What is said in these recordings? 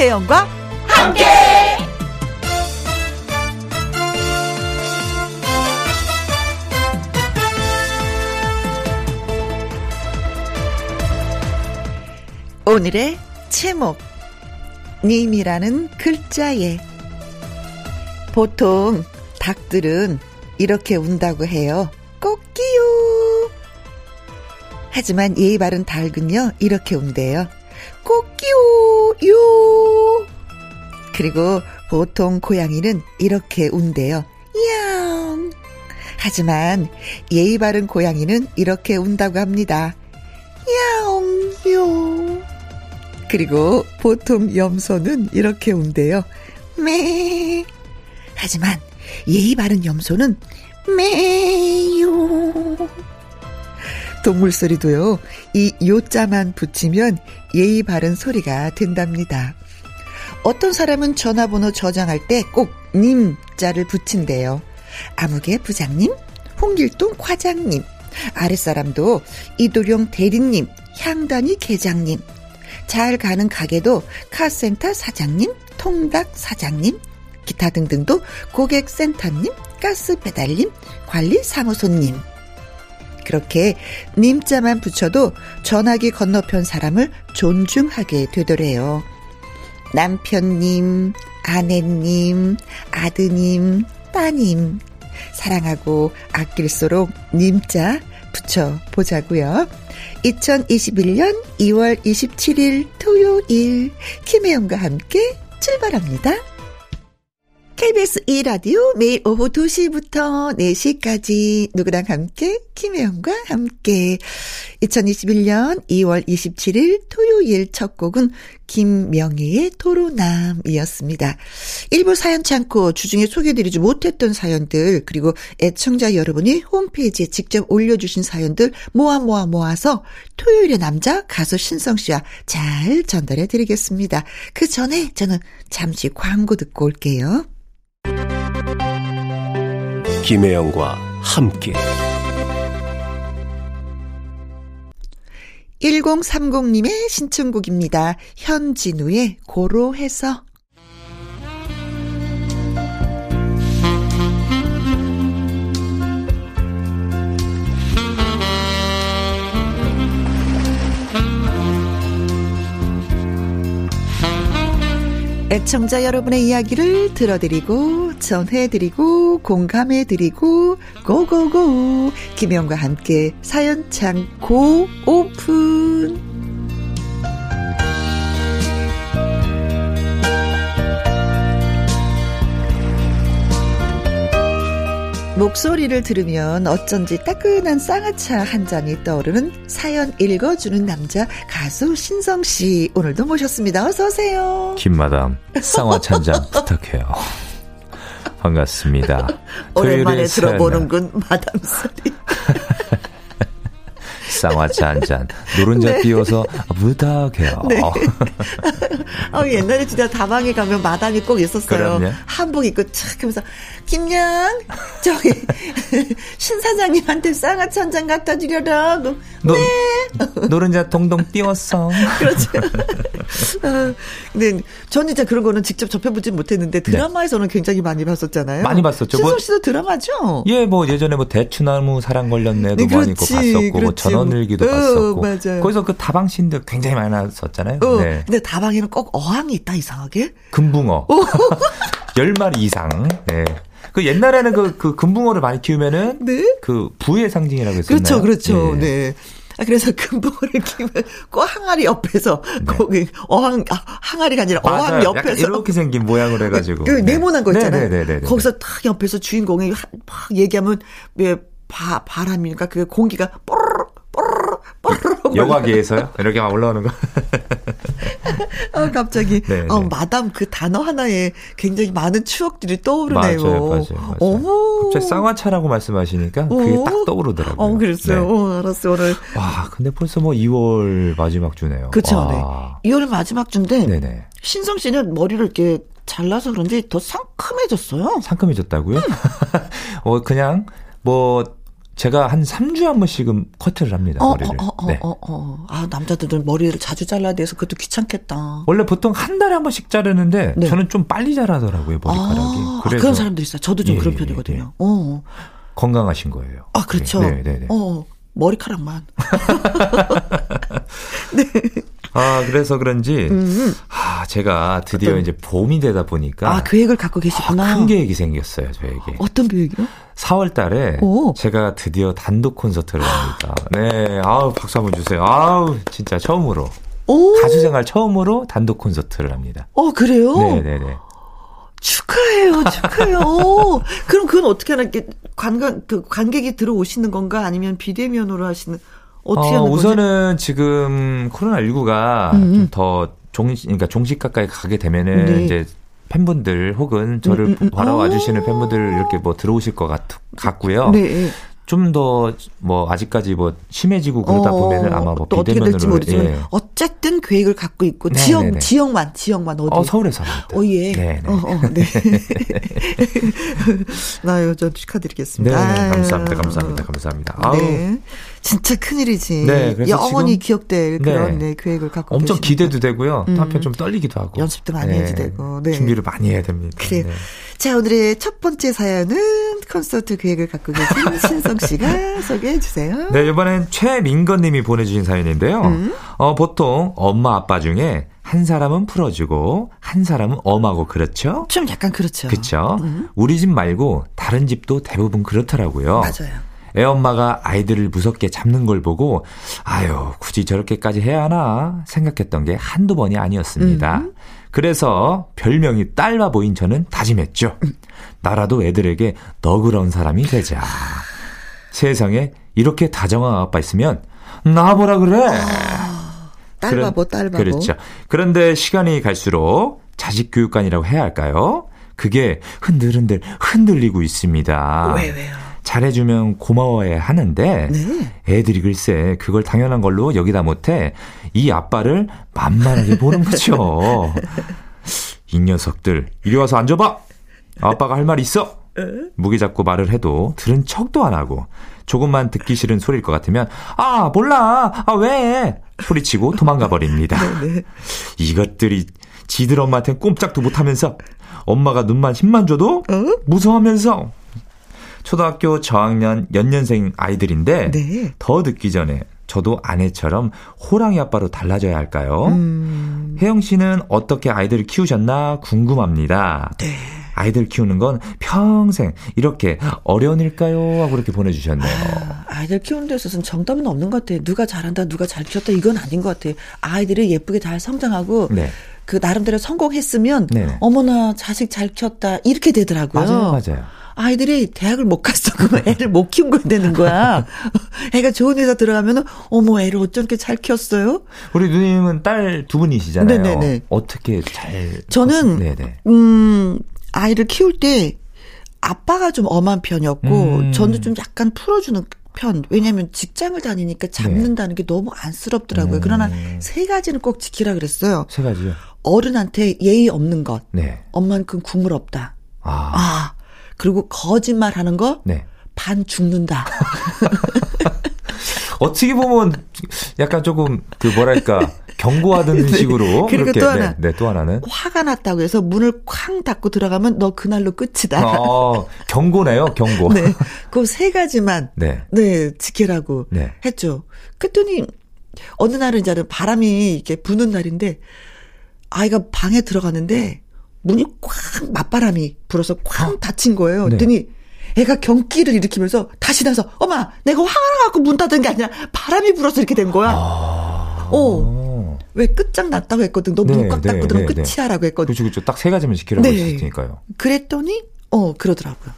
김혜영과 함께. 오늘의 제목 님이라는 글자에 보통 닭들은 이렇게 운다고 해요. 꼭끼요. 하지만 예의 바른 닭은요, 이렇게 운대요. 꼭끼요, 요. 그리고 보통 고양이는 이렇게 운대요. 양. 하지만 예의 바른 고양이는 이렇게 운다고 합니다. 야옹, 요. 그리고 보통 염소는 이렇게 운대요. 매. 하지만 예의 바른 염소는 매요. 동물 소리도요, 이 요자만 붙이면 예의 바른 소리가 된답니다. 어떤 사람은 전화번호 저장할 때 꼭 님 자를 붙인대요. 아무개 부장님, 홍길동 과장님, 아랫사람도 이도령 대리님, 향단이 계장님, 잘 가는 가게도 카센터 사장님, 통닭 사장님, 기타 등등도 고객센터님, 가스 배달님, 관리사무소님. 그렇게 님자만 붙여도 전화기 건너편 사람을 존중하게 되더래요. 남편님, 아내님, 아드님, 따님. 사랑하고 아낄수록 님자 붙여보자고요. 2021년 2월 27일 토요일 김혜영과 함께 출발합니다. KBS 2라디오 매일 오후 2시부터 4시까지 누구랑 함께 김혜영과 함께 2021년 2월 27일 토요일 첫 곡은 김명희의 토로남이었습니다. 일부 사연 창고 주중에 소개드리지 못했던 사연들 그리고 애청자 여러분이 홈페이지에 직접 올려주신 사연들 모아 모아 모아서 토요일의 남자 가수 신성 씨와 잘 전달해 드리겠습니다. 그 전에 저는 잠시 광고 듣고 올게요. 김혜영과 함께 1030님의 신청곡입니다. 현진우의 고로해서 애청자 여러분의 이야기를 들어드리고 전해드리고 공감해드리고 고고고. 김영과 함께 사연창 고 오픈 목소리를 들으면 어쩐지 따끈한 쌍화차 한 잔이 떠오르는 사연 읽어주는 남자 가수 신성 씨 오늘도 모셨습니다. 어서 오세요. 김마담 쌍화차 한 잔 부탁해요. 반갑습니다. 오랜만에 들어보는군 마담 소리. 쌍화차 한 잔. 노른자 네. 띄워서 부탁해요. 네. 어, 옛날에 진짜 다방에 가면 마담이 꼭 있었어요. 그럼요. 한복 입고 착 하면서 김양 저기 신 사장님한테 쌍화차 한잔 갖다 주려라. 노, 네. 노른자 동동 띄웠어. 그렇죠. 어, 근데 전 진짜 그런 거는 직접 접해보지 못했는데 네. 드라마에서는 네. 굉장히 많이 봤었잖아요. 많이 봤었죠. 뭐 씨도 드라마죠? 예, 뭐 예전에 뭐 대추나무 사랑 걸렸네도 네, 많이 고 봤었고 뭐 전원일기도 어, 봤었고. 맞아요. 거기서 그 다방 신들 굉장히 많이 나왔었잖아요. 어, 네. 근데 다방에는 꼭 어항이 있다 이상하게. 금붕어. 10마리 이상. 네. 그 옛날에는 그, 그 금붕어를 많이 키우면은 네? 그 부의 상징이라고 했었나요? 그렇죠, 그렇죠. 네. 네. 아, 그래서 금붕어를 키우면 꼭 항아리 옆에서 네. 거기 어항 아, 항아리가 아니라 맞아요. 어항 옆에서 이렇게 생긴 모양을 해가지고 그 네. 네모난 거 있잖아요. 네네네네. 네, 네, 거기서 탁 옆에서 주인공이 막 얘기하면 왜 바, 바람이니까 그 공기가 뽀르르 뽀르르 뽀르르 여과기에서요? 이렇게 막 올라오는 거. 어, 갑자기 네, 어, 네. 마담 그 단어 하나에 굉장히 많은 추억들이 떠오르네요. 맞아요, 맞아요, 맞아요. 어머. 갑자기 쌍화차라고 말씀하시니까 그게 어? 딱 떠오르더라고요. 어, 그랬어요. 네. 어, 알았어요. 오늘. 와, 근데 벌써 뭐 2월 마지막 주네요. 그렇죠. 네. 2월 마지막 주인데 네네. 신성 씨는 머리를 이렇게 잘라서 그런지 더 상큼해졌어요. 상큼해졌다고요? 음. 어, 그냥 뭐 제가 한 3주에 한 번씩은 커트를 합니다. 어, 머리를. 어, 어, 네. 어, 어, 어. 아, 남자들은 머리를 자주 잘라야 돼서 그것도 귀찮겠다. 원래 보통 한 달에 한 번씩 자르는데 네. 저는 좀 빨리 자라더라고요 머리카락이. 아, 그래서 그런 사람들 있어요. 저도 좀 예, 그런 예, 편이거든요. 예. 어. 건강하신 거예요. 아, 그렇죠. 네, 네, 네. 어, 머리카락만. 아 그래서 그런지 음. 아 제가 드디어 어떤- 이제 봄이 되다 보니까 아, 계획을 갖고 계시구나. 큰 계획이 생겼어요 저에게. 어떤 계획이요? 4월 달에 오. 제가 드디어 단독 콘서트를 합니다. 네, 아우 박수 한번 주세요. 아우 진짜 처음으로 오. 가수 생활 처음으로 단독 콘서트를 합니다. 어, 그래요? 네, 네, 네. 축하해요, 축하해요. 오, 그럼 그건 어떻게 하나, 관광, 그 관객이 들어오시는 건가? 아니면 비대면으로 하시는, 어떻게 어, 하는 거죠? 우선은 지금 코로나 19가 음. 좀더 종식, 그러니까 종식 가까이 가게 되면은 네. 이제 팬분들 혹은 저를 음, 음, 음. 바라와 아. 주시는 팬분들 이렇게 뭐 들어오실 것 같, 같고요. 네. 좀더뭐 아직까지 뭐 심해지고 그러다 어, 보면은 아마 뭐또 어떻게 될지 비대면으로 모르지만 예. 어쨌든 계획을 갖고 있고 네, 지역 네, 네. 지역만 지역만 어디 어 서울에서 합니다. 어, 예. 네, 네. 어, 어, 네. 나 요즘 네, 축하드리겠습니다. 감사합니다. 아유. 감사합니다. 감사합니다. 아우. 네. 진짜 큰일이지. 네, 그래서 영원히 기억될 그런 네. 네, 계획을 갖고 엄청 계시니까. 기대도 되고요. 또 음. 한편 좀 떨리기도 하고. 연습도 많이 해야지 되고, 네. 준비를 많이 해야 됩니다. 그래요. 네. 자, 오늘의 첫 번째 사연은 콘서트 계획을 갖고 계신 신성 씨가 소개해 주세요. 네, 이번엔 최민건 님이 보내주신 사연인데요. 음. 어, 보통 엄마 아빠 중에 한 사람은 풀어주고 한 사람은 엄하고 그렇죠? 좀 약간 그렇죠. 그쵸? 음. 우리 집 말고 다른 집도 대부분 그렇더라고요. 맞아요. 애엄마가 아이들을 무섭게 잡는 걸 보고 아유 굳이 저렇게까지 해야 하나 생각했던 게 한두 번이 아니었습니다. 음. 그래서 별명이 딸바 보인 저는 다짐했죠. 나라도 애들에게 너그러운 사람이 되자. 세상에 이렇게 다정한 아빠 있으면 나보라 그래. 딸바보, 그런- 딸바보. 그렇죠. 그런데 시간이 갈수록 자식 교육관이라고 해야 할까요? 그게 흔들흔들 흔들리고 있습니다. 왜, 왜요? 잘해주면 고마워해 하는데 네. 애들이 글쎄 그걸 당연한 걸로 여기다 못해 이 아빠를 만만하게 보는 거죠. 이 녀석들 이리 와서 앉아봐. 아빠가 할 말 있어. 무게 잡고 말을 해도 들은 척도 안 하고 조금만 듣기 싫은 소리일 것 같으면 아 몰라 아 왜 소리치고 도망가 버립니다. 네. 이것들이 지들 엄마한테 꼼짝도 못하면서 엄마가 눈만 힘만 줘도 무서워하면서 초등학교 저학년 연년생 아이들인데 네. 더 듣기 전에 저도 아내처럼 호랑이 아빠로 달라져야 할까요? 음. 혜영 씨는 어떻게 아이들을 키우셨나 궁금합니다. 네. 아이들 키우는 건 평생 이렇게 어려운 일까요? 하고 이렇게 보내주셨네요. 아 이들 키우는 데 있어서는 정답은 없는 것 같아요. 누가 잘한다, 누가 잘 키웠다, 이건 아닌 것 같아요. 아이들이 예쁘게 잘 성장하고, 네. 그 나름대로 성공했으면, 네. 어머나, 자식 잘 키웠다, 이렇게 되더라고요. 맞아요, 맞아요. 아이들이 대학을 못 갔어. 그러면 애를 못 키운 거야 되는 거야. 애가 좋은 회사 들어가면은, 어머, 애를 어쩜 이렇게 잘 키웠어요? 우리 누님은 딸 두 분이시잖아요. 네네네. 어떻게 잘? 저는, 네네. 음, 아이를 키울 때, 아빠가 좀 엄한 편이었고, 음. 저는 좀 약간 풀어주는 편. 왜냐면 직장을 다니니까 잡는다는 게 너무 안쓰럽더라고요. 음. 그러나 세 가지는 꼭 지키라 그랬어요. 세 가지요. 어른한테 예의 없는 것. 네. 엄만큼 국물 없다. 아, 아, 그리고 거짓말 하는 거, 네. 반 죽는다. 어떻게 보면 약간 조금 그 뭐랄까 경고하던 식으로 네. 그리고 그렇게 또 하나. 네, 네, 또 하나는 화가 났다고 해서 문을 쾅 닫고 들어가면 너 그날로 끝이다. 어, 경고네요, 경고. 네. 그 세 가지만, 네. 네, 지키라고 네. 했죠. 그랬더니, 어느 날은 이제는 바람이 이렇게 부는 날인데, 아이가 방에 들어갔는데, 문이 쾅, 맞바람이 불어서 쾅 닫힌 거예요. 네. 그랬더니, 애가 경기를 일으키면서 다시 나서, 엄마, 내가 화가 나갖고 문 닫은 게 아니라 바람이 불어서 이렇게 된 거야. 아. 어. 어. 왜 끝장 났다고 했거든. 너 네, 문꽉 닫고 네, 들으면 네, 네. 끝이야 라고 했거든. 그렇죠, 그렇죠. 딱 세 가지만 지키라고 네. 했으니까요. 그랬더니 어 그러더라고요.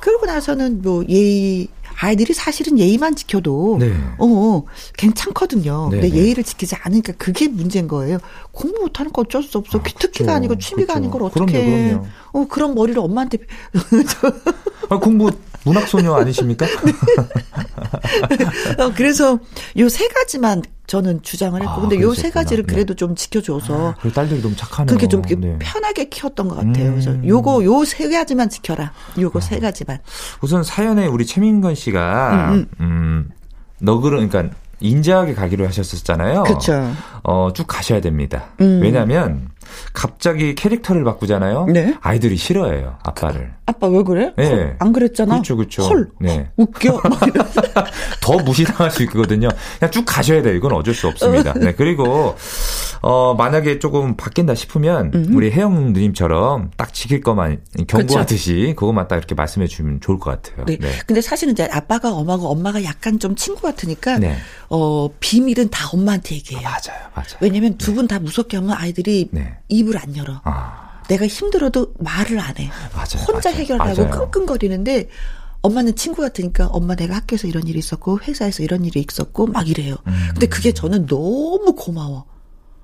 그러고 나서는 뭐 예의 아이들이 사실은 예의만 지켜도 네. 어, 어 괜찮거든요. 네, 근데 네. 예의를 지키지 않으니까 그게 문제인 거예요. 공부 못하는 거 어쩔 수 없어. 아, 특기가 그렇죠. 아니고 취미가 그렇죠. 아닌 걸 그럼요, 어떻게? 그럼요. 어 그런 머리를 엄마한테 아, 공부 문학 소녀 아니십니까? 어, 그래서 요 세 가지만 저는 주장을 했고 아, 근데 요 세. 가지를 네. 그래도 좀 지켜줘서 그 딸들이 너무 착하네요. 그렇게 좀 네. 편하게 키웠던 것 같아요. 그래서 음. 요거 요 세 가지만 지켜라. 요거 세 가지만. 우선 사연에 우리 최민건 씨가 음, 음, 너그러 그러니까 인자하게 가기로 하셨었잖아요. 그렇죠. 어, 쭉 가셔야 됩니다. 음. 왜냐면 갑자기 캐릭터를 바꾸잖아요. 네. 아이들이 싫어해요. 아빠를. 아빠 왜 그래? 네. 헐, 안 그랬잖아. 그렇죠, 그렇죠. 헐, 네. 웃겨. 더 무시당할 수 있거든요. 그냥 쭉 가셔야 돼요. 이건 어쩔 수 없습니다. 네, 그리고 어 만약에 조금 바뀐다 싶으면 우리 혜영 누님처럼 딱 지킬 것만 경고하듯이 그것만 딱 이렇게 말씀해 주면 좋을 것 같아요. 네. 근데 사실은 이제 아빠가 엄마고 엄마가 약간 좀 친구 같으니까 네. 어 비밀은 다 엄마한테 얘기해요. 맞아요, 맞아요. 왜냐면 두 분 다 무섭게 하면 아이들이 네. 입을 안 열어. 아, 내가 힘들어도 말을 안 해. 맞아요, 혼자 맞아요. 해결하고 맞아요. 끙끙거리는데 엄마는 친구 같으니까 엄마 내가 학교에서 이런 일이 있었고 회사에서 이런 일이 있었고 막 이래요. 음. 근데 그게 저는 너무 고마워.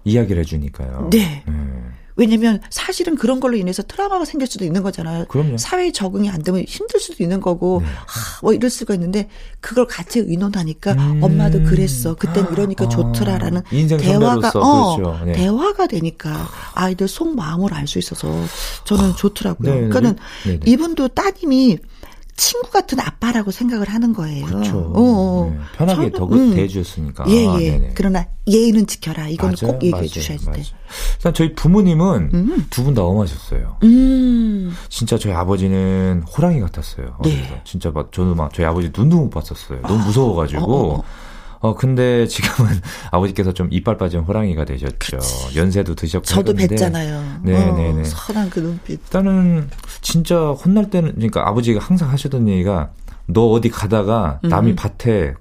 이야기를 해주니까요. 네. 음. 왜냐면 사실은 그런 걸로 인해서 트라우마가 생길 수도 있는 거잖아요. 그럼요. 사회에 적응이 안 되면 힘들 수도 있는 거고, 네. 하, 뭐 이럴 수가 있는데, 그걸 같이 의논하니까, 음. 엄마도 그랬어. 그땐 이러니까 아, 좋더라라는 대화가, 어, 그렇죠. 네. 대화가 되니까 아이들 속 마음을 알 수 있어서 저는 좋더라고요. 네, 그러니까는 네, 네. 이분도 따님이 친구 같은 아빠라고 생각을 하는 거예요. 그렇죠. 어, 어. 네, 편하게 저는, 더 음. 대해주셨으니까. 예, 아, 예. 네네. 그러나 예의는 지켜라. 이건 맞아요, 꼭 얘기해 맞아요, 주셔야지 맞아요. 돼. 일단 저희 부모님은 음. 두분 다 엄하셨어요. 음. 진짜 저희 아버지는 호랑이 같았어요. 네. 진짜 막 저도 막 저희 아버지 눈도 못 봤었어요. 너무 무서워가지고. 어, 어, 어. 어, 근데 지금은 아버지께서 좀 이빨 빠진 호랑이가 되셨죠. 연세도 드셨고. 저도 했는데 뵀잖아요. 네, 어, 네, 네. 선한 그 눈빛. 일단은 진짜 혼날 때는 그러니까 아버지가 항상 하시던 얘기가 너 어디 가다가 남이 음. 밭에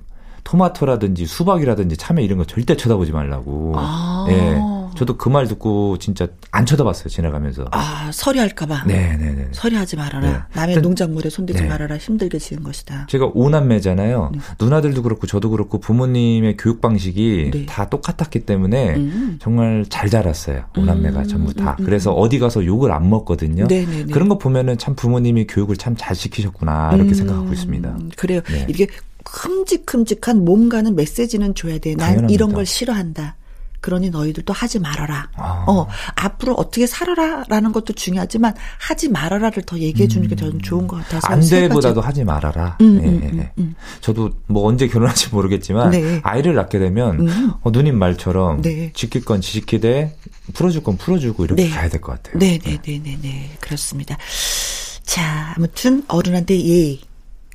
토마토라든지 수박이라든지 참외 이런 거 절대 쳐다보지 말라고. 아. 예. 저도 그 말 듣고 진짜 안 쳐다봤어요 지나가면서. 아, 서리할까봐. 네, 네, 네. 서리하지 말아라. 네. 남의 일단- 농작물에 손대지 네. 말아라. 힘들게 지은 것이다. 제가 오남매잖아요. 네. 누나들도 그렇고 저도 그렇고 부모님의 교육 방식이 네. 다 똑같았기 때문에 음. 정말 잘 자랐어요. 오남매가 음, 전부 다. 음, 음, 그래서 어디 가서 욕을 안 먹거든요. 네네네. 그런 거 보면은 참 부모님이 교육을 참 잘 시키셨구나 이렇게 음, 생각하고 있습니다. 그래요. 네. 이게 큼직큼직한 몸가는 메시지는 줘야 돼. 난 당연합니다. 이런 걸 싫어한다. 그러니 너희들도 하지 말아라. 아. 어, 앞으로 어떻게 살아라라는 것도 중요하지만 하지 말아라를 더 얘기해 주는 게 저는 좋은 것 같아서 안세 돼보다도 가지. 하지 말아라. 음, 예, 음, 예, 음, 예. 음. 저도 뭐 언제 결혼할지 모르겠지만 네. 아이를 낳게 되면 음. 어, 누님 말처럼 네. 지킬 건 지키되 풀어줄 건 풀어주고 이렇게 네. 가야 될 것 같아요. 네 네 네 네 네. 그렇습니다. 자, 아무튼 어른한테 예의,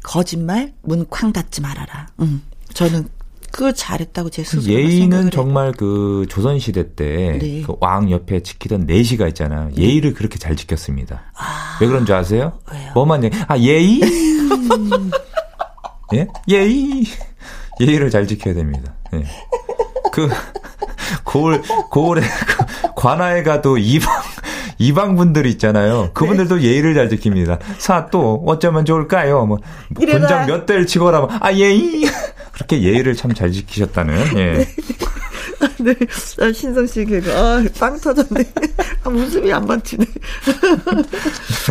거짓말, 문 쾅 닫지 말아라. 음, 저는 그걸 잘했다고 제 스스로 예의는 정말 그 조선 시대 때 네. 그왕 옆에 지키던 내시가 있잖아요. 예의를 그렇게 잘 지켰습니다. 왜 그런 줄 아세요? 왜요? 뭐만 얘기? 아 예의? 예? 예의. 예의를 잘 지켜야 됩니다. 예. 그 고을 고을에 그 관아에 가도 이방 이방 분들 있잖아요. 그분들도 네. 예의를 잘 지킵니다. 사 또 어쩌면 좋을까요? 뭐 이래라. 군장 몇 대를 치거라 뭐, 아 예의 그렇게 예의를 참 잘 지키셨다는 예. 네, 아, 신성 씨 개그, 아, 빵 터졌네. 아, 웃음이 안 맞히네.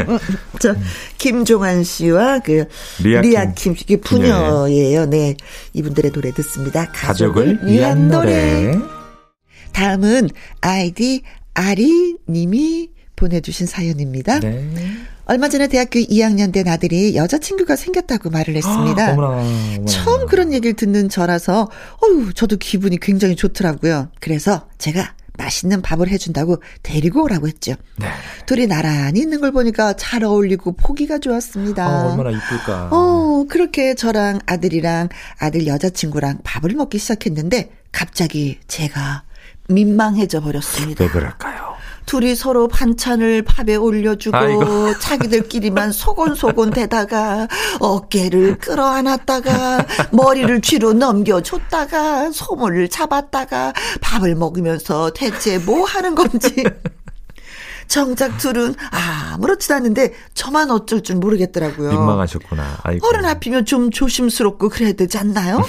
음, 자, 김종환 씨와 그, 리아 리아 씨, 이게 부녀예요. 네. 이분들의 노래 듣습니다. 가족을 위한 노래. 다음은 아이디 아리 님이 보내주신 사연입니다. 네. 얼마 전에 대학교 2학년 된 아들이 여자친구가 생겼다고 말을 했습니다. 어머나, 어머나. 처음 그런 얘기를 듣는 저라서 어유 저도 기분이 굉장히 좋더라고요. 그래서 제가 맛있는 밥을 해준다고 데리고 오라고 했죠. 네. 둘이 나란히 있는 걸 보니까 잘 어울리고 보기가 좋았습니다. 아, 얼마나 이쁠까. 어, 그렇게 저랑 아들이랑 아들 여자친구랑 밥을 먹기 시작했는데 갑자기 제가 민망해져 버렸습니다. 왜 그럴까요? 둘이 서로 반찬을 밥에 올려주고 아이고. 자기들끼리만 소곤소곤 대다가 어깨를 끌어안았다가 머리를 뒤로 넘겨줬다가 소문을 잡았다가 밥을 먹으면서 대체 뭐 하는 건지 정작 둘은 아무렇지도 않은데 저만 어쩔 줄 모르겠더라고요. 민망하셨구나. 아이고. 어른 앞이면 좀 조심스럽고 그래야 되지 않나요?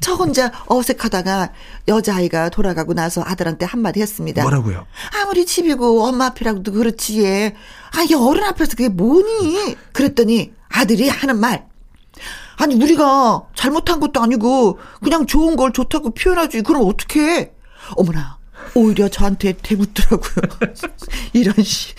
저 혼자 어색하다가 여자아이가 돌아가고 나서 아들한테 한마디 했습니다. 뭐라고요? 아무리 집이고 엄마 앞이라고도 그렇지. 예. 아, 이 어른 앞에서 그게 뭐니? 그랬더니 아들이 하는 말. 아니 우리가 잘못한 것도 아니고 그냥 좋은 걸 좋다고 표현하지. 그럼 어떻게? 어머나 오히려 저한테 대묻더라고요. 이런 씨.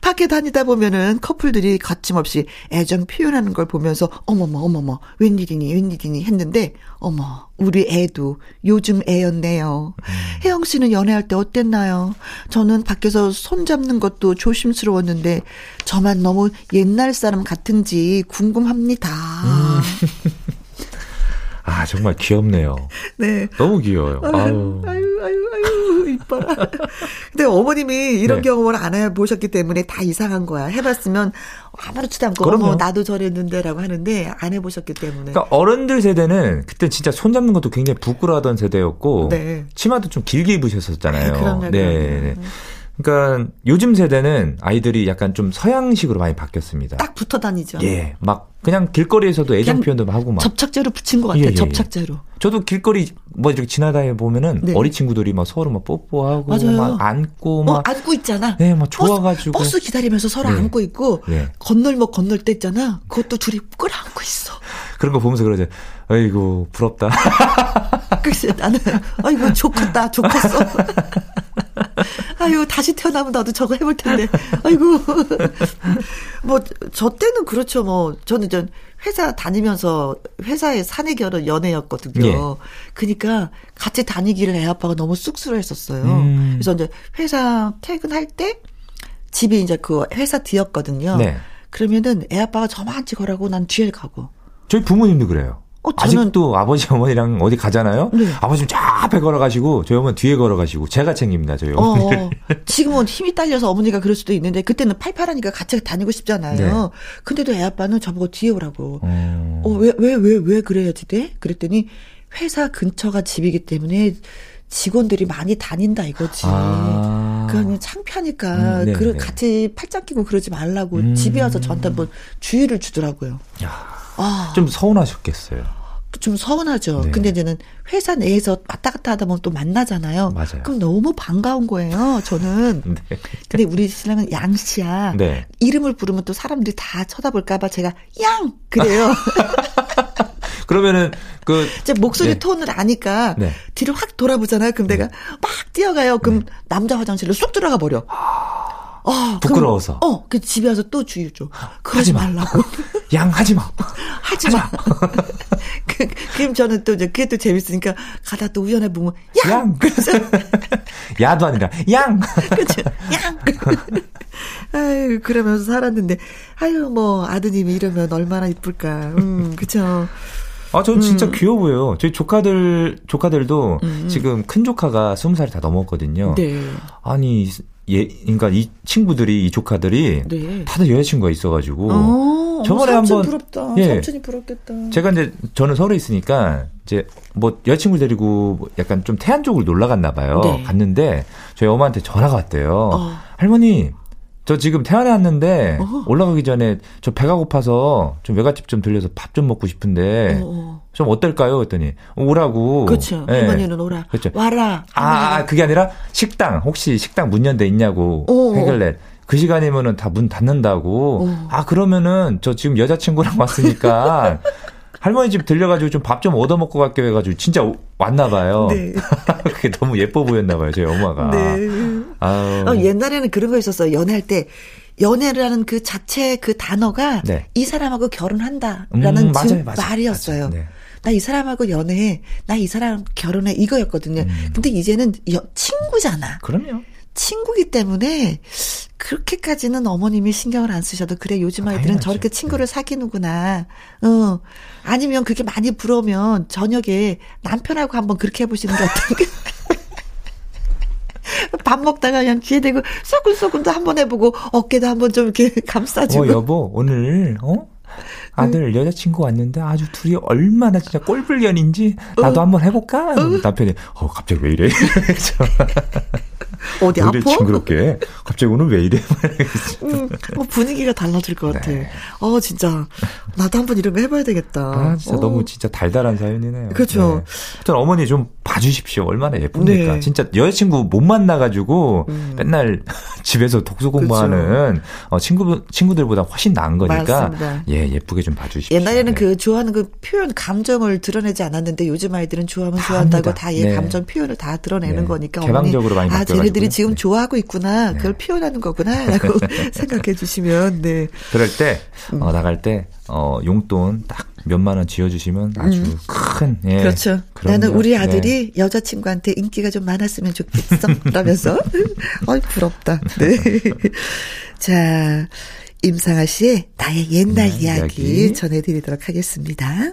밖에 다니다 보면은 커플들이 거침없이 애정 표현하는 걸 보면서 어머머 어머머 웬일이니 웬일이니 했는데 어머 우리 애도 요즘 애였네요. 음. 혜영 씨는 연애할 때 어땠나요? 저는 밖에서 손 잡는 것도 조심스러웠는데 저만 너무 옛날 사람 같은지 궁금합니다. 음. 아, 정말 귀엽네요. 네. 너무 귀여워요. 아유, 아유, 아유, 아유, 이뻐라. 근데 어머님이 이런 네. 경험을 안 해보셨기 때문에 다 이상한 거야. 해봤으면 아무렇지도 않고, 그럼요. 어머, 나도 저랬는데라고 하는데 안 해보셨기 때문에. 그러니까 어른들 세대는 그때 진짜 손 잡는 것도 굉장히 부끄러워하던 세대였고, 네. 치마도 좀 길게 입으셨었잖아요. 그럼요, 네. 네. 그러니까 요즘 세대는 아이들이 약간 좀 서양식으로 많이 바뀌었습니다. 딱 붙어 다니죠. 예, 막 그냥 길거리에서도 애정 표현도 하고 막 접착제로 붙인 것 같아요. 예, 예, 예. 접착제로. 저도 길거리 뭐 이렇게 지나다니 보면은 네. 어린 친구들이 막 서로 막 뽀뽀하고 맞아요. 막 안고 어, 막 어, 안고 있잖아. 네, 막 좋아 가지고 버스, 버스 기다리면서 서로 네. 안고 있고 네. 건널목 건널 때 있잖아. 그것도 둘이 끌어안고 있어. 그런 거 보면서 그러죠. 아이고 부럽다. 글쎄 나는 아이고 좋겠다 좋겠어. 아유, 다시 태어나면 나도 저거 해볼 텐데. 아이고. 뭐, 저 때는 그렇죠. 뭐, 저는 전 회사 다니면서 회사에 사내 결혼 연애였거든요. 예. 그니까 같이 다니기를 애 아빠가 너무 쑥스러워 했었어요. 음. 그래서 이제 회사 퇴근할 때 집이 이제 그 회사 뒤였거든요. 네. 그러면은 애 아빠가 저만치 걸어가고 난 뒤에 가고. 저희 부모님도 그래요. 어, 저는... 아직도 아버지 어머니랑 어디 가잖아요. 네. 아버지 저 앞에 걸어가시고 저희 어머니 뒤에 걸어가시고 제가 챙깁니다. 저희 어머니. 어, 어. 지금은 힘이 딸려서 어머니가 그럴 수도 있는데 그때는 팔팔하니까 같이 다니고 싶잖아요. 네. 근데도 애 아빠는 저보고 뒤에 오라고. 어. 어, 왜, 왜, 왜, 왜 그래야지 돼? 그랬더니 회사 근처가 집이기 때문에 직원들이 많이 다닌다 이거지. 아. 그러니 창피하니까 음, 네, 그 네. 같이 팔짱 끼고 그러지 말라고 음. 집에 와서 저한테 한번 주의를 주더라고요. 야. 아. 좀 서운하셨겠어요. 좀 서운하죠. 네. 근데 이제는 회사 내에서 왔다 갔다 하다 보면 또 만나잖아요. 맞아요. 그럼 너무 반가운 거예요, 저는. 네. 근데 우리 신랑은 양 씨야. 네. 이름을 부르면 또 사람들이 다 쳐다볼까봐 제가 양! 그래요. 그러면은 그제 목소리 네. 톤을 아니까 네. 뒤를 확 돌아보잖아요. 그럼 내가 네. 막 뛰어가요. 그럼 네. 남자 화장실로 쑥 들어가 버려. 어, 부끄러워서. 그럼, 어, 그 집에 와서 또 주의 줘. 그러지 말라고. 양 하지 마. 하지 마. 그, 그럼 저는 또 이제 그게 또 재밌으니까 가다 또 우연해 보면 양. 양. 야도 아니라 양. 그렇죠. 양. 아유 그러면서 살았는데 아유 뭐 아드님이 이러면 얼마나 이쁠까. 음 그쵸. 아, 저는 진짜 음. 귀여워 보여요. 저희 조카들, 조카들도 음. 지금 큰 조카가 스무 살이 다 넘었거든요. 네. 아니, 예, 그러니까 이 친구들이 이 조카들이 네. 다들 여자친구가 있어가지고 어, 저번에 한번 부럽다. 예, 삼촌이 부럽겠다. 제가 이제 저는 서울에 있으니까 이제 뭐 여자친구 데리고 약간 좀 태안 쪽으로 놀러 갔나 봐요. 네. 갔는데 저희 어머한테 전화가 왔대요. 어. 할머니 저 지금 태안에 왔는데 어 올라가기 전에 저 배가 고파서 좀 외갓집 좀 들려서 밥 좀 먹고 싶은데 어어. 좀 어떨까요? 했더니 오라고. 그렇죠. 네. 할머니는 오라. 그렇죠. 와라. 아 그게 아니라 식당 혹시 식당 문 연대 있냐고 해결래. 그 시간이면은 다 문 닫는다고. 어. 아 그러면은 저 지금 여자친구랑 왔으니까 할머니 집 들려가지고 좀밥좀 얻어먹고 갈게 해가지고 진짜 왔나 봐요. 네. 그게 너무 예뻐 보였나 봐요, 저희 엄마가. 네. 어, 옛날에는 그런 거 있었어요. 연애할 때 연애라는 그 자체 그 단어가 네. 이 사람하고 결혼한다라는 음, 맞아요, 맞아요, 말이었어요. 네. 나이 사람하고 연애해. 나 이 사람 결혼해. 이거였거든요. 음. 근데 이제는 여, 친구잖아. 그럼요. 친구기 때문에 그렇게까지는 어머님이 신경을 안 쓰셔도 그래 요즘 아이들은 아, 저렇게 친구를 네. 사귀는구나. 어. 아니면 그게 많이 부러우면 저녁에 남편하고 한번 그렇게 해보시는 게 어떨까? 밥 먹다가 그냥 귀에 대고 쏘근쏘근도 한번 해보고 어깨도 한번 좀 이렇게 감싸주고. 어 여보 오늘 어 아들 여자친구 왔는데 아주 둘이 얼마나 진짜 꼴불견인지 나도 어. 한번 해볼까? 어. 남편이 어 갑자기 왜 이래? 어디 아파? 징그럽게 갑자기 오늘 왜 이래? 음, 뭐 분위기가 달라질 것 같아. 네. 어 진짜 나도 한번 이런 거 해봐야 되겠다. 아 진짜 어. 너무 진짜 달달한 사연이네요. 그렇죠. 네. 어머니 좀 봐주십시오. 얼마나 예쁩니까? 네. 진짜 여자친구 못 만나가지고 음. 맨날 집에서 독서 공부하는 어, 친구 친구들보다 훨씬 나은 거니까 맞습니다. 예 예쁘게 좀 봐주십시오. 옛날에는 네. 그 좋아하는 그 표현 감정을 드러내지 않았는데 요즘 아이들은 좋아하면 다 좋아한다고 합니다. 다예 네. 감정 표현을 다 드러내는 네. 거니까 개방적으로 많이 어머니, 아 바뀌 어가지고요. 쟤네들이 지금 네. 좋아하고 있구나 그걸 표현하는 거구나라고 생각해 주시면 네 그럴 때 음. 어, 나갈 때 어, 용돈 딱 몇만 원 지어주시면 아주 큰 예. 음. 그렇죠. 나는 우리 네. 아들이 여자친구한테 인기가 좀 많았으면 좋겠어. 라면서. 어이, 부럽다. 네. 자, 임상아 씨의 나의 옛날 네, 이야기, 이야기. 전해드리도록 하겠습니다.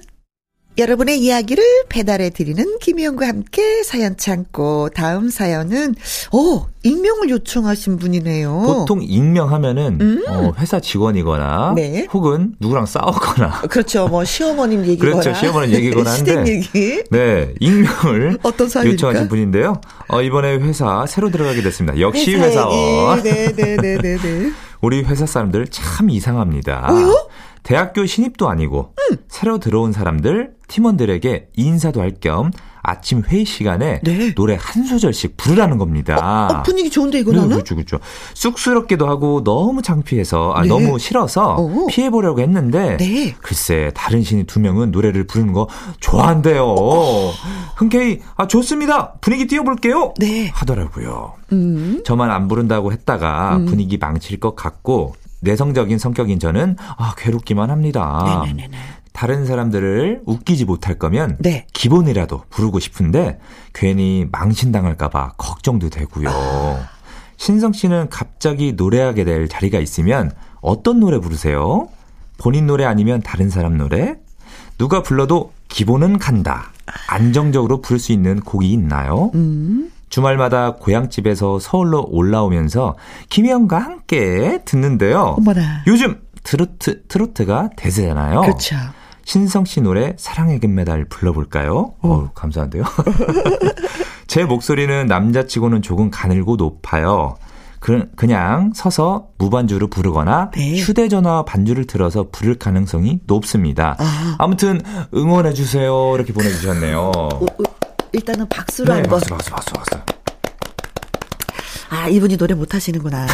여러분의 이야기를 배달해 드리는 김희영과 함께 사연 참고 다음 사연은 오 익명을 요청하신 분이네요. 보통 익명하면은 어, 회사 직원이거나 음. 네. 혹은 누구랑 싸웠거나 그렇죠. 뭐 시어머님 얘기거나 그렇죠. 시어머님 얘기거나 한데. 얘기. 네, 익명을 어떤? 요청하신 분인데요. 어, 이번에 회사 새로 들어가게 됐습니다. 역시 회사 회사원. 얘기. 네, 네, 네, 네, 네. 우리 회사 사람들 참 이상합니다. 왜요? 대학교 신입도 아니고 새로 들어온 사람들 팀원들에게 인사도 할 겸 아침 회의 시간에 네. 노래 한 소절씩 부르라는 겁니다. 어, 분위기 좋은데 이거 네, 나는? 그렇죠, 그렇죠. 쑥스럽기도 하고 너무 창피해서 아, 네. 너무 싫어서 어. 피해 보려고 했는데 네. 글쎄 다른 신입 두 명은 노래를 부르는 거 좋아한대요. 흔쾌히 아 좋습니다. 분위기 띄워볼게요. 네. 하더라고요. 음. 저만 안 부른다고 했다가 분위기 망칠 것 같고 내성적인 성격인 저는 아 괴롭기만 합니다. 네네네네. 다른 사람들을 웃기지 못할 거면 네. 기본이라도 부르고 싶은데 괜히 망신당할까봐 걱정도 되고요. 신성 씨는 갑자기 노래하게 될 자리가 있으면 어떤 노래 부르세요? 본인 노래 아니면 다른 사람 노래? 누가 불러도 기본은 간다. 안정적으로 부를 수 있는 곡이 있나요? 음. 주말마다 고향집에서 서울로 올라오면서 김혜영과 함께 듣는데요. 어머나. 요즘 트로트, 트로트가 대세잖아요. 그렇죠. 신성 씨 노래 사랑의 금메달 불러볼까요? 어 감사한데요. 제 목소리는 남자치고는 조금 가늘고 높아요. 그, 그냥 서서 무반주로 부르거나 네. 휴대전화 반주를 틀어서 부를 가능성이 높습니다. 아. 아무튼 응원해주세요. 이렇게 보내주셨네요. 일단은 박수로 네, 한번. 박수, 박수, 박수, 박수. 아, 이분이 노래 못 하시는구나.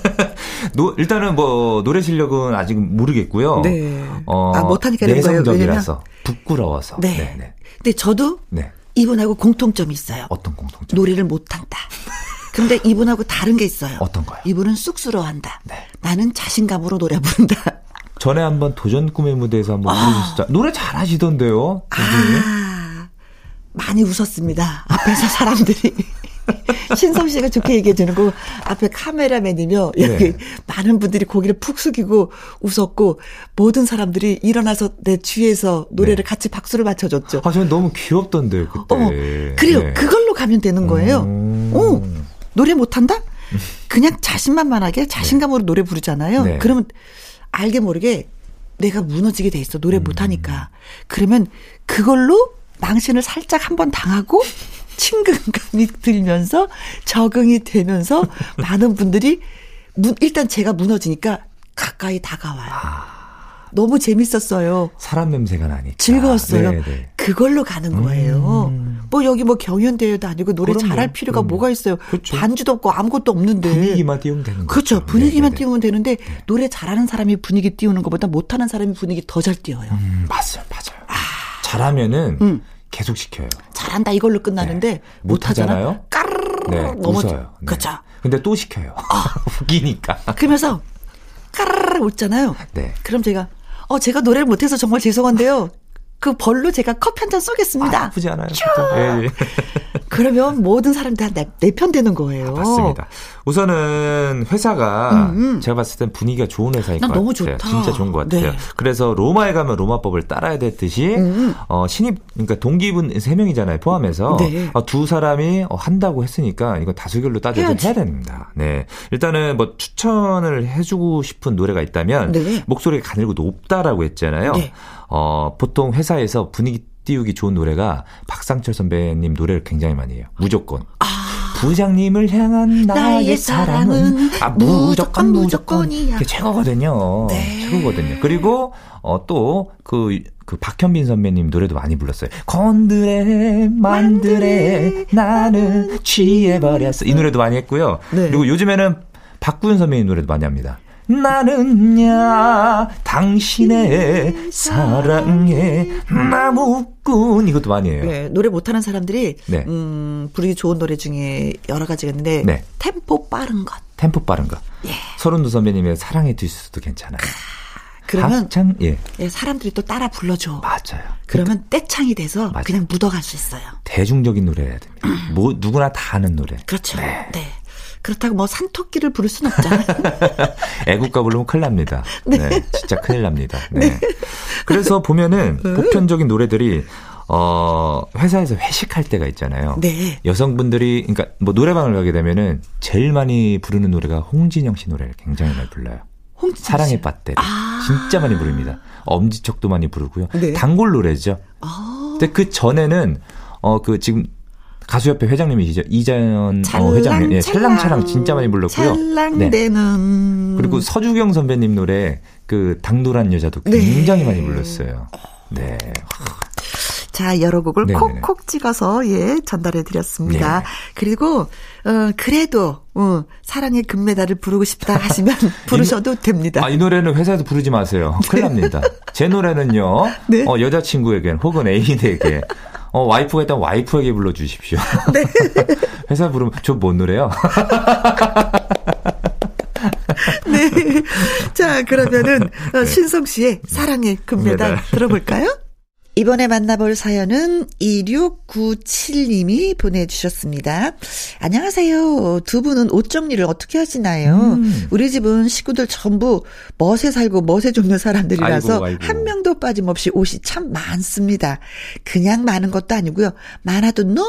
노, 일단은 뭐 노래 실력은 아직 모르겠고요. 네. 어, 아, 못하니까 이런 거예요. 내성적이라서 부끄러워서. 네. 네, 네. 근데 저도 네. 이분하고 공통점이 있어요. 어떤 공통점? 노래를 못한다. 근데 이분하고 다른 게 있어요. 어떤 거요? 이분은 쑥스러워한다. 네. 나는 자신감으로 노래 부른다. 전에 한번 도전 꿈의 무대에서 한번 부르셨죠. 노래 잘하시던데요. 그분이? 아, 많이 웃었습니다. 앞에서 사람들이. 신성 씨가 좋게 얘기해 주는 거 앞에 카메라맨이며 여기 네. 많은 분들이 고개를 푹 숙이고 웃었고 모든 사람들이 일어나서 내 주위에서 노래를 네. 같이 박수를 맞춰줬죠. 아, 저는 너무 귀엽던데요, 그때. 어머, 그래요. 네. 그걸로 가면 되는 거예요. 음. 어, 노래 못한다? 그냥 자신만만하게 자신감으로 노래 부르잖아요. 네. 그러면 알게 모르게 내가 무너지게 돼 있어. 음. 노래 못하니까. 그러면 그걸로 망신을 살짝 한번 당하고 친근감이 들면서 적응이 되면서 많은 분들이 무- 일단 제가 무너지니까 가까이 다가와요. 너무 재밌었어요. 사람 냄새가 나니까. 즐거웠어요. 네, 네. 그걸로 가는 거예요. 음. 뭐 여기 뭐 경연대회도 아니고 노래 그럼요. 잘할 필요가 그럼요. 뭐가 있어요. 그렇죠. 반주도 없고 아무것도 없는데. 분위기만 띄우면 되는 거죠. 그렇죠. 분위기만 네, 네, 네. 띄우면 되는데 노래 잘하는 사람이 분위기 띄우는 것보다 못하는 사람이 분위기 더 잘 띄워요. 음, 맞아요, 맞아요. 잘하면은 음. 계속 시켜요. 잘한다 이걸로 끝나는데 네. 못하잖아. 못하잖아요? 까르르 네, 넘어져. 웃어요. 네. 그렇죠. 근데 또 시켜요. 웃기니까. 그러면서 까르르 웃잖아요. 네. 그럼 제가 어 제가 노래를 못해서 정말 죄송한데요. 그 벌로 제가 커피 한 잔 쏘겠습니다. 아, 나쁘지 않아요. 예, 예. 그러면 모든 사람들 다내편 되는 거예요. 맞습니다. 우선은 회사가 제가 봤을 땐 분위기가 좋은 회사인 난것 너무 같아요. 좋다. 진짜 좋은 것 같아요. 네. 그래서 로마에 가면 로마법을 따라야 됐듯이 어, 신입 그러니까 동기분 세 명이잖아요. 포함해서 네. 어, 두 사람이 어, 한다고 했으니까 이거 다수결로 따져서. 해야 됩니다. 네. 일단은 뭐 추천을 해주고 싶은 노래가 있다면 네. 목소리가 가늘고 높다라고 했잖아요. 네. 어, 보통 회사에서 분위기 띄우기 좋은 노래가 박상철 선배님 노래를 굉장히 많이 해요. 무조건. 부장님을 향한 나의, 아. 나의 사랑은 사랑은 아, 무조건 무조건 무조건 무조건이야. 그게 최고거든요. 네. 최고거든요. 그리고 어, 또 그 그 박현빈 선배님 노래도 많이 불렀어요. 건드레 만드레 나는 취해버렸어. 이 노래도 많이 했고요. 네. 그리고 요즘에는 박구윤 선배님 노래도 많이 합니다. 나는야 당신의 사랑의 나무꾼 이것도 많이 해요. 네, 노래 못하는 사람들이 네. 음, 부르기 좋은 노래 중에 여러 가지가 있는데 네. 템포 빠른 것. 템포 빠른 거. 예. 서른도 선배님의 사랑의 뒤수도 괜찮아요. 그러면 합창 예 예, 사람들이 또 따라 불러줘. 맞아요. 그러면 떼창이 돼서 맞아요. 그냥 묻어갈 수 있어요. 대중적인 노래 해야 됩니다. 뭐 누구나 다 아는 노래. 그렇죠. 네. 그렇다고 뭐 산토끼를 부를 순 없잖아요. 애국가 부르면 큰일 납니다. 네. 진짜 큰일 납니다. 네. 그래서 보면은 보편적인 노래들이 어 회사에서 회식할 때가 있잖아요. 네. 여성분들이 그러니까 뭐 노래방을 가게 되면은 제일 많이 부르는 노래가 홍진영 씨 노래를 굉장히 많이 불러요. 홍진영 사랑의 씨. 밧데리 아. 진짜 많이 부릅니다. 엄지척도 많이 부르고요. 네. 단골 노래죠. 아. 근데 그 전에는 어 그 지금 가수협회 회장님이시죠 이자연 어, 회장님, 예, 찰랑 찰랑 진짜 많이 불렀고요. 네. 찰랑대는 그리고 서주경 선배님 노래 그 당돌한 여자도 네. 굉장히 많이 불렀어요. 네. 자, 여러 곡을 네네네. 콕콕 찍어서 예, 전달해 드렸습니다. 네. 그리고 어 그래도 어, 사랑의 금메달을 부르고 싶다 하시면 부르셔도 됩니다. 아, 이 노래는 회사에서 부르지 마세요. 큰일 납니다. 제 노래는요. 네. 어, 여자친구에게 혹은 애인에게 어, 와이프가 있다면 와이프에게 불러주십시오. 네. 회사 부르면 저 뭔 노래요? 네. 자, 그러면은 어, 신성 씨의 사랑의 금메달. 들어볼까요? 이번에 만나볼 사연은 2697님이 보내주셨습니다. 안녕하세요. 두 분은 옷 정리를 어떻게 하시나요? 음. 우리 집은 식구들 전부 멋에 살고 멋에 죽는 사람들이라서 아이고, 아이고. 한 명도 빠짐없이 옷이 참 많습니다. 그냥 많은 것도 아니고요. 많아도 너무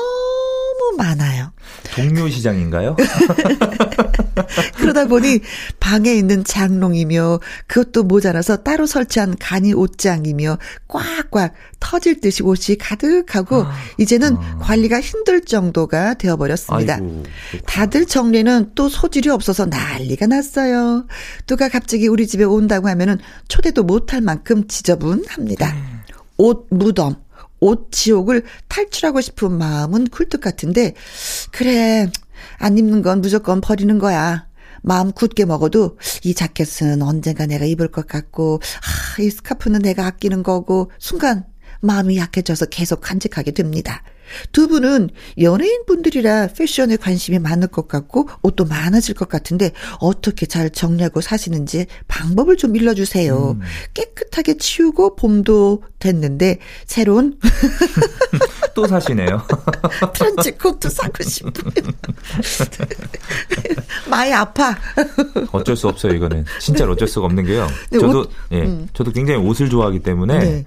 많아요. 동료 시장인가요? 그러다 보니 방에 있는 장롱이며 그것도 모자라서 따로 설치한 간이 옷장이며 꽉꽉 터질 듯이 옷이 가득하고 아. 이제는 아. 관리가 힘들 정도가 되어버렸습니다. 아이고. 다들 정리는 또 소질이 없어서 난리가 났어요. 누가 갑자기 우리 집에 온다고 하면은 초대도 못할 만큼 지저분합니다. 옷 무덤, 옷 지옥을 탈출하고 싶은 마음은 굴뚝 같은데, 그래, 안 입는 건 무조건 버리는 거야. 마음 굳게 먹어도 이 자켓은 언젠가 내가 입을 것 같고, 아, 이 스카프는 내가 아끼는 거고, 순간 마음이 약해져서 계속 간직하게 됩니다. 두 분은 연예인 분들이라 패션에 관심이 많을 것 같고 옷도 많아질 것 같은데 어떻게 잘 정리하고 사시는지 방법을 좀 일러주세요. 깨끗하게 치우고 봄도 됐는데 새로운 또 사시네요. 트렌치 코트 사고 싶어요. 많이 아파. 어쩔 수 없어요, 이거는. 진짜 로 어쩔 수가 없는 게요. 네, 저도, 옷- 예, 음. 저도 굉장히 옷을 좋아하기 때문에, 네.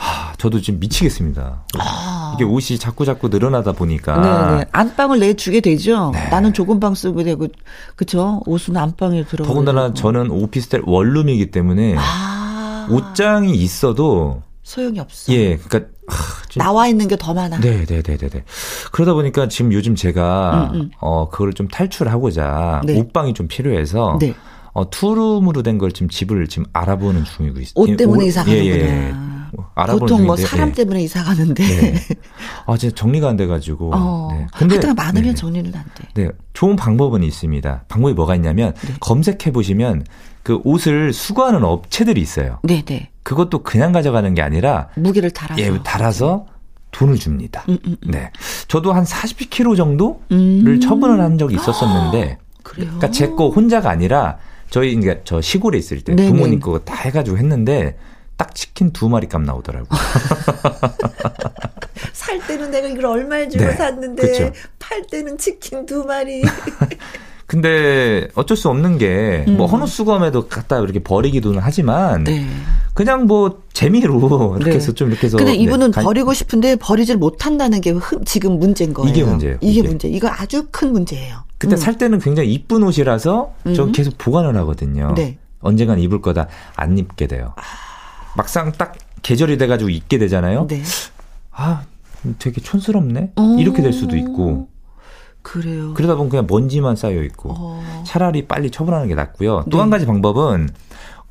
하, 저도 지금 미치겠습니다. 아. 이게 옷이 자꾸 자꾸 늘어나다 보니까. 네네. 안방을 내주게 되죠. 네. 나는 좁은 방 쓰고 되고, 그쵸? 옷은 안방에 들어. 더군다나 저는 오피스텔 원룸이기 때문에 아. 옷장이 있어도 소용이 없어. 예, 그러니까 하, 좀 나와 있는 게 더 많아. 네, 네, 네, 네, 네. 그러다 보니까 지금 요즘 제가 음, 음. 어 그걸 좀 탈출하고자 네. 옷방이 좀 필요해서 네. 어 투룸으로 된 걸 지금 집을 지금 알아보는 중이고 있어요. 옷 때문에 예, 이사 예, 예. 가는구나. 뭐 알아보는 보통 뭐 중인데, 사람 예. 때문에 이사 가는데. 네. 아, 진짜 정리가 안 돼가지고. 어. 네. 하여튼 많으면 네. 정리는 안 돼. 네, 좋은 방법은 있습니다. 방법이 뭐가 있냐면 네. 검색해 보시면 그 옷을 수거하는 업체들이 있어요. 네네. 그것도 그냥 가져가는 게 아니라 무게를 달아서. 예, 달아서 돈을 줍니다. 음, 음, 음. 네. 저도 한 40kg 정도를 음. 처분을 한 적이 있었었는데 그래요. 그러니까 제 거 혼자가 아니라 저희 그러니까 저 시골에 있을 때 네네. 부모님 거 다 해가지고 했는데 딱 치킨 두 마리 값 나오더라고요. 살 때는 내가 이걸 얼마에 주고 네, 샀는데 그쵸. 팔 때는 치킨 두 마리. 근데 어쩔 수 없는 게뭐 헌옷 수거함에도 갖다 이렇게 버리기도는 하지만 음. 네. 그냥 뭐 재미로 이렇게 네. 해서 좀 이렇게 해서 근데 네, 이분은 간- 버리고 싶은데 버리질 못한다는 게 흠- 지금 문제인 거예요. 이게 문제예요, 이게 이게. 문제. 이거 아주 큰 문제예요. 그때 음. 살 때는 굉장히 이쁜 옷이라서 저 음. 계속 보관을 하거든요. 네. 언젠간 입을 거다 안 입게 돼요. 막상 딱 계절이 돼가지고 입게 되잖아요. 네. 아, 되게 촌스럽네. 어. 이렇게 될 수도 있고. 그래요. 그러다 보면 그냥 먼지만 쌓여 있고. 어. 차라리 빨리 처분하는 게 낫고요. 또 네. 한 가지 방법은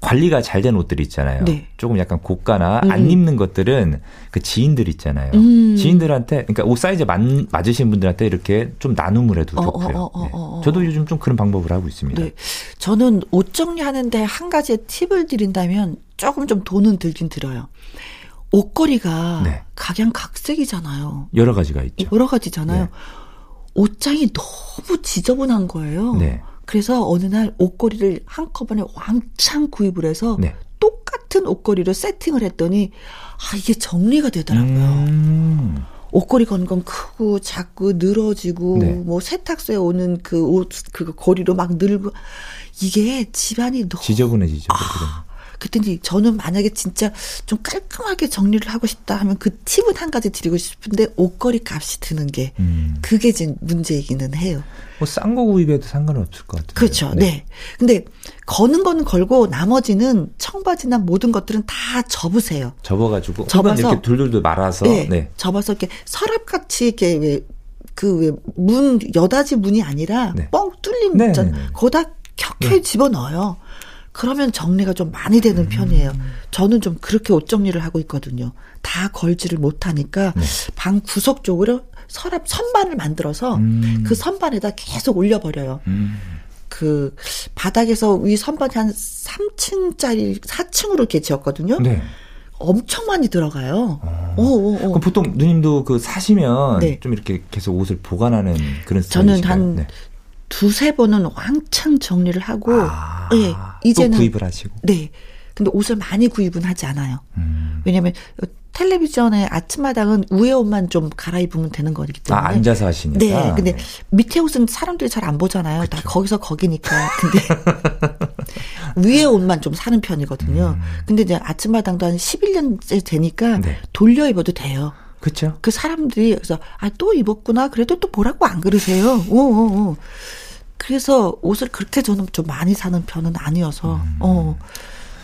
관리가 잘 된 옷들 있잖아요. 네. 조금 약간 고가나 음. 안 입는 것들은 그 지인들 있잖아요. 음. 지인들한테 그러니까 옷 사이즈 맞, 맞으신 분들한테 이렇게 좀 나눔을 해도 어, 좋고요. 어, 어, 네. 어, 어. 저도 요즘 좀 그런 방법을 하고 있습니다. 네. 저는 옷 정리하는데 한 가지 팁을 드린다면 조금 좀 돈은 들긴 들어요. 옷걸이가 네. 각양각색이잖아요. 여러 가지가 있죠. 여러 가지잖아요. 네. 옷장이 너무 지저분한 거예요. 네. 그래서 어느 날 옷걸이를 한꺼번에 왕창 구입을 해서 네. 똑같은 옷걸이를 세팅을 했더니 아 이게 정리가 되더라고요. 음. 옷걸이 건건 크고 작고 늘어지고 네. 뭐 세탁소에 오는 그 옷 그 거리로 막 늘고 이게 집안이 너무 지저분해지죠. 되면. 그랬더니 저는 만약에 진짜 좀 깔끔하게 정리를 하고 싶다 하면 그 팁은 한 가지 드리고 싶은데 옷걸이 값이 드는 게 음. 그게 지금 문제이기는 해요. 뭐싼 거 구입해도 상관은 없을 것 같아요. 그렇죠. 네. 근데 거는 거는 걸고 나머지는 청바지나 모든 것들은 다 접으세요. 접어가지고 접어서- 이렇게 둘둘둘 말아서 네. 네. 접어서 이렇게 서랍같이 이렇게 왜 그왜문 여닫이 문이 아니라 네. 뻥 뚫린 네, 있잖아요. 네, 네. 거기다 켜켜이 집어 넣어요. 그러면 정리가 좀 많이 되는 음. 편이에요. 저는 좀 그렇게 옷 정리를 하고 있거든요. 다 걸지를 못하니까 네. 방 구석 쪽으로 서랍 선반을 만들어서 음. 그 선반에다 계속 올려버려요. 음. 그 바닥에서 위 선반이 한 3층짜리 4층으로 이렇게 지었거든요. 네. 엄청 많이 들어가요. 오, 오, 오. 그럼 보통 누님도 그 사시면 네. 좀 이렇게 계속 옷을 보관하는 그런 저는 스타일이신가요? 한 네. 두세 번은 왕창 정리를 하고, 아, 예, 이제는, 또 구입을 하시고. 네. 근데 옷을 많이 구입은 하지 않아요. 음. 왜냐면, 텔레비전의 아침마당은 위에 옷만 좀 갈아입으면 되는 거기 때문에. 아, 앉아서 하시니까. 네. 근데 밑에 옷은 사람들이 잘 안 보잖아요. 다 거기서 거기니까. 근데 위에 옷만 좀 사는 편이거든요. 근데 이제 아침마당도 한 11년째 되니까 음. 네. 돌려 입어도 돼요. 그렇죠. 그 사람들이 그래서 아 또 입었구나 그래도 또 뭐라고 안 그러세요. 오, 오, 오. 그래서 옷을 그렇게 저는 좀 많이 사는 편은 아니어서 어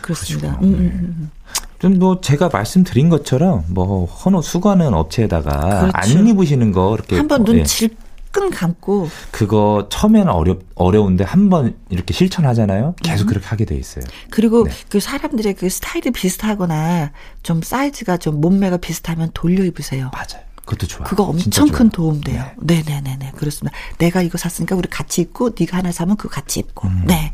그렇습니다. 음, 음, 음. 좀뭐 제가 말씀드린 것처럼 뭐 헌옷 수거하는 업체에다가 그렇죠. 안 입으시는 거 이렇게 한번 눈 예, 질끈 감고 그거 처음에는 어렵 어려운데 한번 이렇게 실천하잖아요. 계속 그렇게 하게 돼 있어요. 그리고 네. 그 사람들의 그 스타일이 비슷하거나 좀 사이즈가 좀 몸매가 비슷하면 돌려 입으세요. 맞아요. 그것도 좋아요. 그거 엄청. 큰 도움 돼요. 네, 네, 네, 네. 그렇습니다. 내가 이거 샀으니까 우리 같이 입고 네가 하나 사면 그거 같이 입고. 음. 네.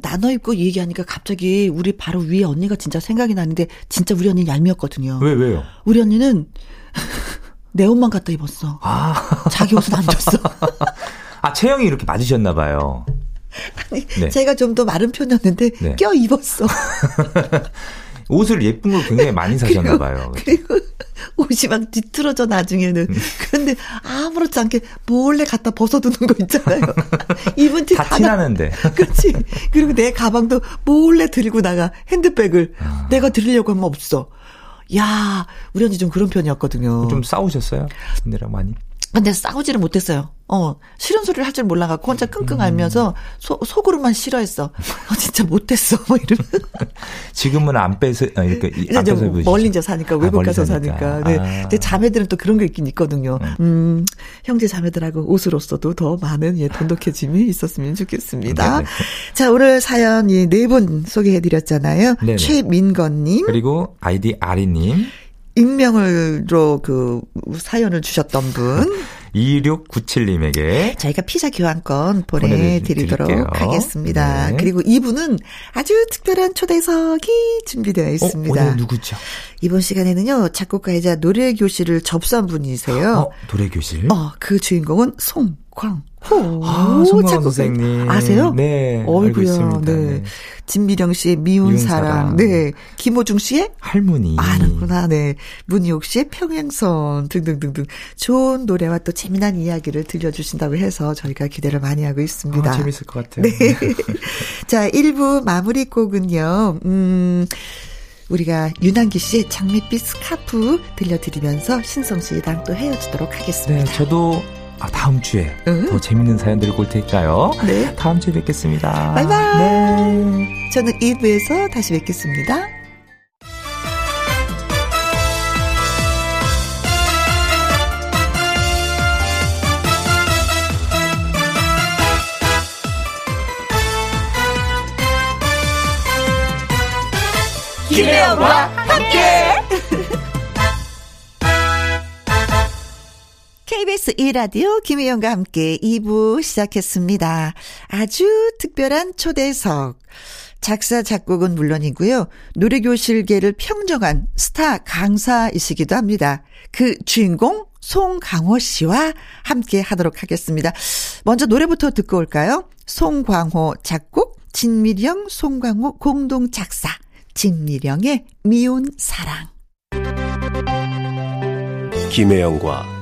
나눠 입고 이 얘기하니까 갑자기 우리 바로 위에 언니가 진짜 생각이 나는데 진짜 우리 언니 얄미웠거든요. 왜 왜요? 우리 언니는 내 옷만 갖다 입었어. 아, 자기 옷은 안 줬어. 아 체형이 이렇게 맞으셨나 봐요. 아니, 네. 제가 좀 더 마른 편이었는데 네. 껴 입었어. 옷을 예쁜 걸 굉장히 많이 사셨나 봐요. 그리고 옷이 막 뒤틀어져 나중에는. 음. 그런데 아무렇지 않게 몰래 갖다 벗어두는 거 있잖아요. 입은 티다 하나 티나는데. 그렇지. 그리고 내 가방도 몰래 들고 나가 핸드백을 아. 내가 들으려고 하면 없어. 야, 우리 언니 좀 그런 편이었거든요. 좀 싸우셨어요? 언니랑 많이? 근데 싸우지를 못했어요. 어, 싫은 소리를 할 줄 몰라갖고 혼자 끙끙 앓면서 소, 속으로만 싫어했어. 어, 진짜 못했어. 뭐 이러면. 지금은 안 빼서 아, 이렇게 이제 안 빼서? 멀리 이제 사니까 아, 외국 멀리 가서 사니까. 사니까. 네. 아. 근데 자매들은 또 그런 게 있긴 있거든요. 음, 형제 자매들하고 옷으로서도 더 많은 예, 돈독해짐이 있었으면 좋겠습니다. 네네. 자, 오늘 사연 예, 네분 소개해드렸잖아요. 네네. 최민건님, 그리고 아이디 아리님, 익명으로 그 사연을 주셨던 분. 2697님에게 저희가 피자 교환권 보내드리도록 보내드릴게요. 하겠습니다. 네. 그리고 이분은 아주 특별한 초대석이 준비되어 어, 있습니다. 오늘 누구죠? 이번 시간에는요, 작곡가이자 노래 교실을 접수한 분이세요. 어, 노래 교실. 어, 그 주인공은 송광 호. 아, 작곡가. 선생님. 아세요? 네, 어이구야. 네. 네. 진미령 씨의 미운, 미운 사랑. 사랑. 네. 김호중 씨의 할머니. 아는구나, 네. 문희옥 씨의 평행선 등등등등. 좋은 노래와 또 재미난 이야기를 들려주신다고 해서 저희가 기대를 많이 하고 있습니다. 아, 재밌을 것 같아요. 네. 자, 1부 마무리 곡은요, 음, 우리가 윤한기 씨의 장밋빛 스카프 들려드리면서 신성 씨랑 또 헤어지도록 네, 하겠습니다. 저도 아, 다음 주에 응? 더 재밌는 사연 들고 올 테니까요. 네. 다음 주에 뵙겠습니다. 바이바이. 네. 저는 2부에서 다시 뵙겠습니다. 김혜영과 KBS 1라디오 김혜영과 함께 2부 시작했습니다. 아주 특별한 초대석. 작사, 작곡은 물론이고요. 노래교실계를 평정한 스타 강사이시기도 합니다. 그 주인공 송강호 씨와 함께 하도록 하겠습니다. 먼저 노래부터 듣고 올까요? 송광호 작곡, 진미령, 송광호 공동 작사. 진미령의 미운 사랑. 김혜영과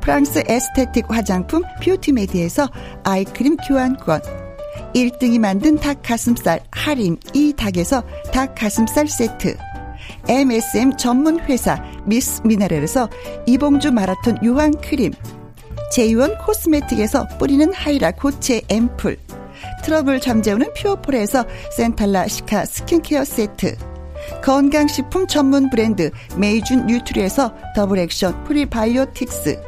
프랑스 에스테틱 화장품 뷰티메디에서 아이크림 교환권. 1등이 만든 닭 가슴살 할인 이 닭에서 닭 가슴살 세트. MSM 전문 회사 미스 미네랄에서 이봉주 마라톤 유황 크림. 제이원 코스메틱에서 뿌리는 하이라 고체 앰플. 트러블 잠재우는 퓨어폴에서 센텔라 시카 스킨케어 세트. 건강식품 전문 브랜드 메이준 뉴트리에서 더블 액션 프리바이오틱스.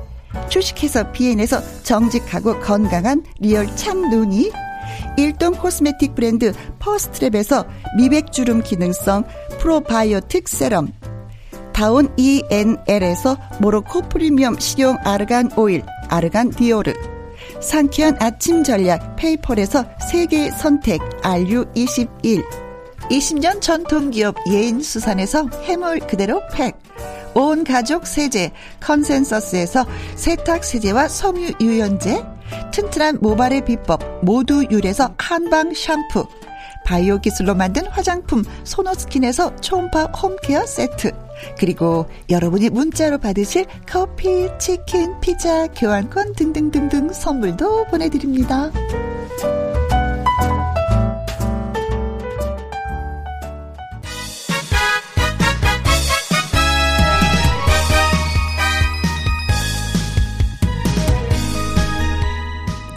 주식회사 비엔에서 정직하고 건강한 리얼 참 눈이. 일동 코스메틱 브랜드 퍼스트랩에서 미백주름 기능성 프로바이오틱 세럼. 다운 ENL에서 모로코 프리미엄 식용 아르간 오일, 아르간 디오르. 상쾌한 아침 전략 페이펄에서 세계 선택 RU21. 20년 전통기업 예인수산에서 해물 그대로 팩. 온 가족 세제 컨센서스에서 세탁 세제와 섬유 유연제. 튼튼한 모발의 비법 모두 유래서 한방 샴푸. 바이오 기술로 만든 화장품 소노스킨에서 초음파 홈케어 세트. 그리고 여러분이 문자로 받으실 커피, 치킨, 피자, 교환권 등등등등 선물도 보내드립니다.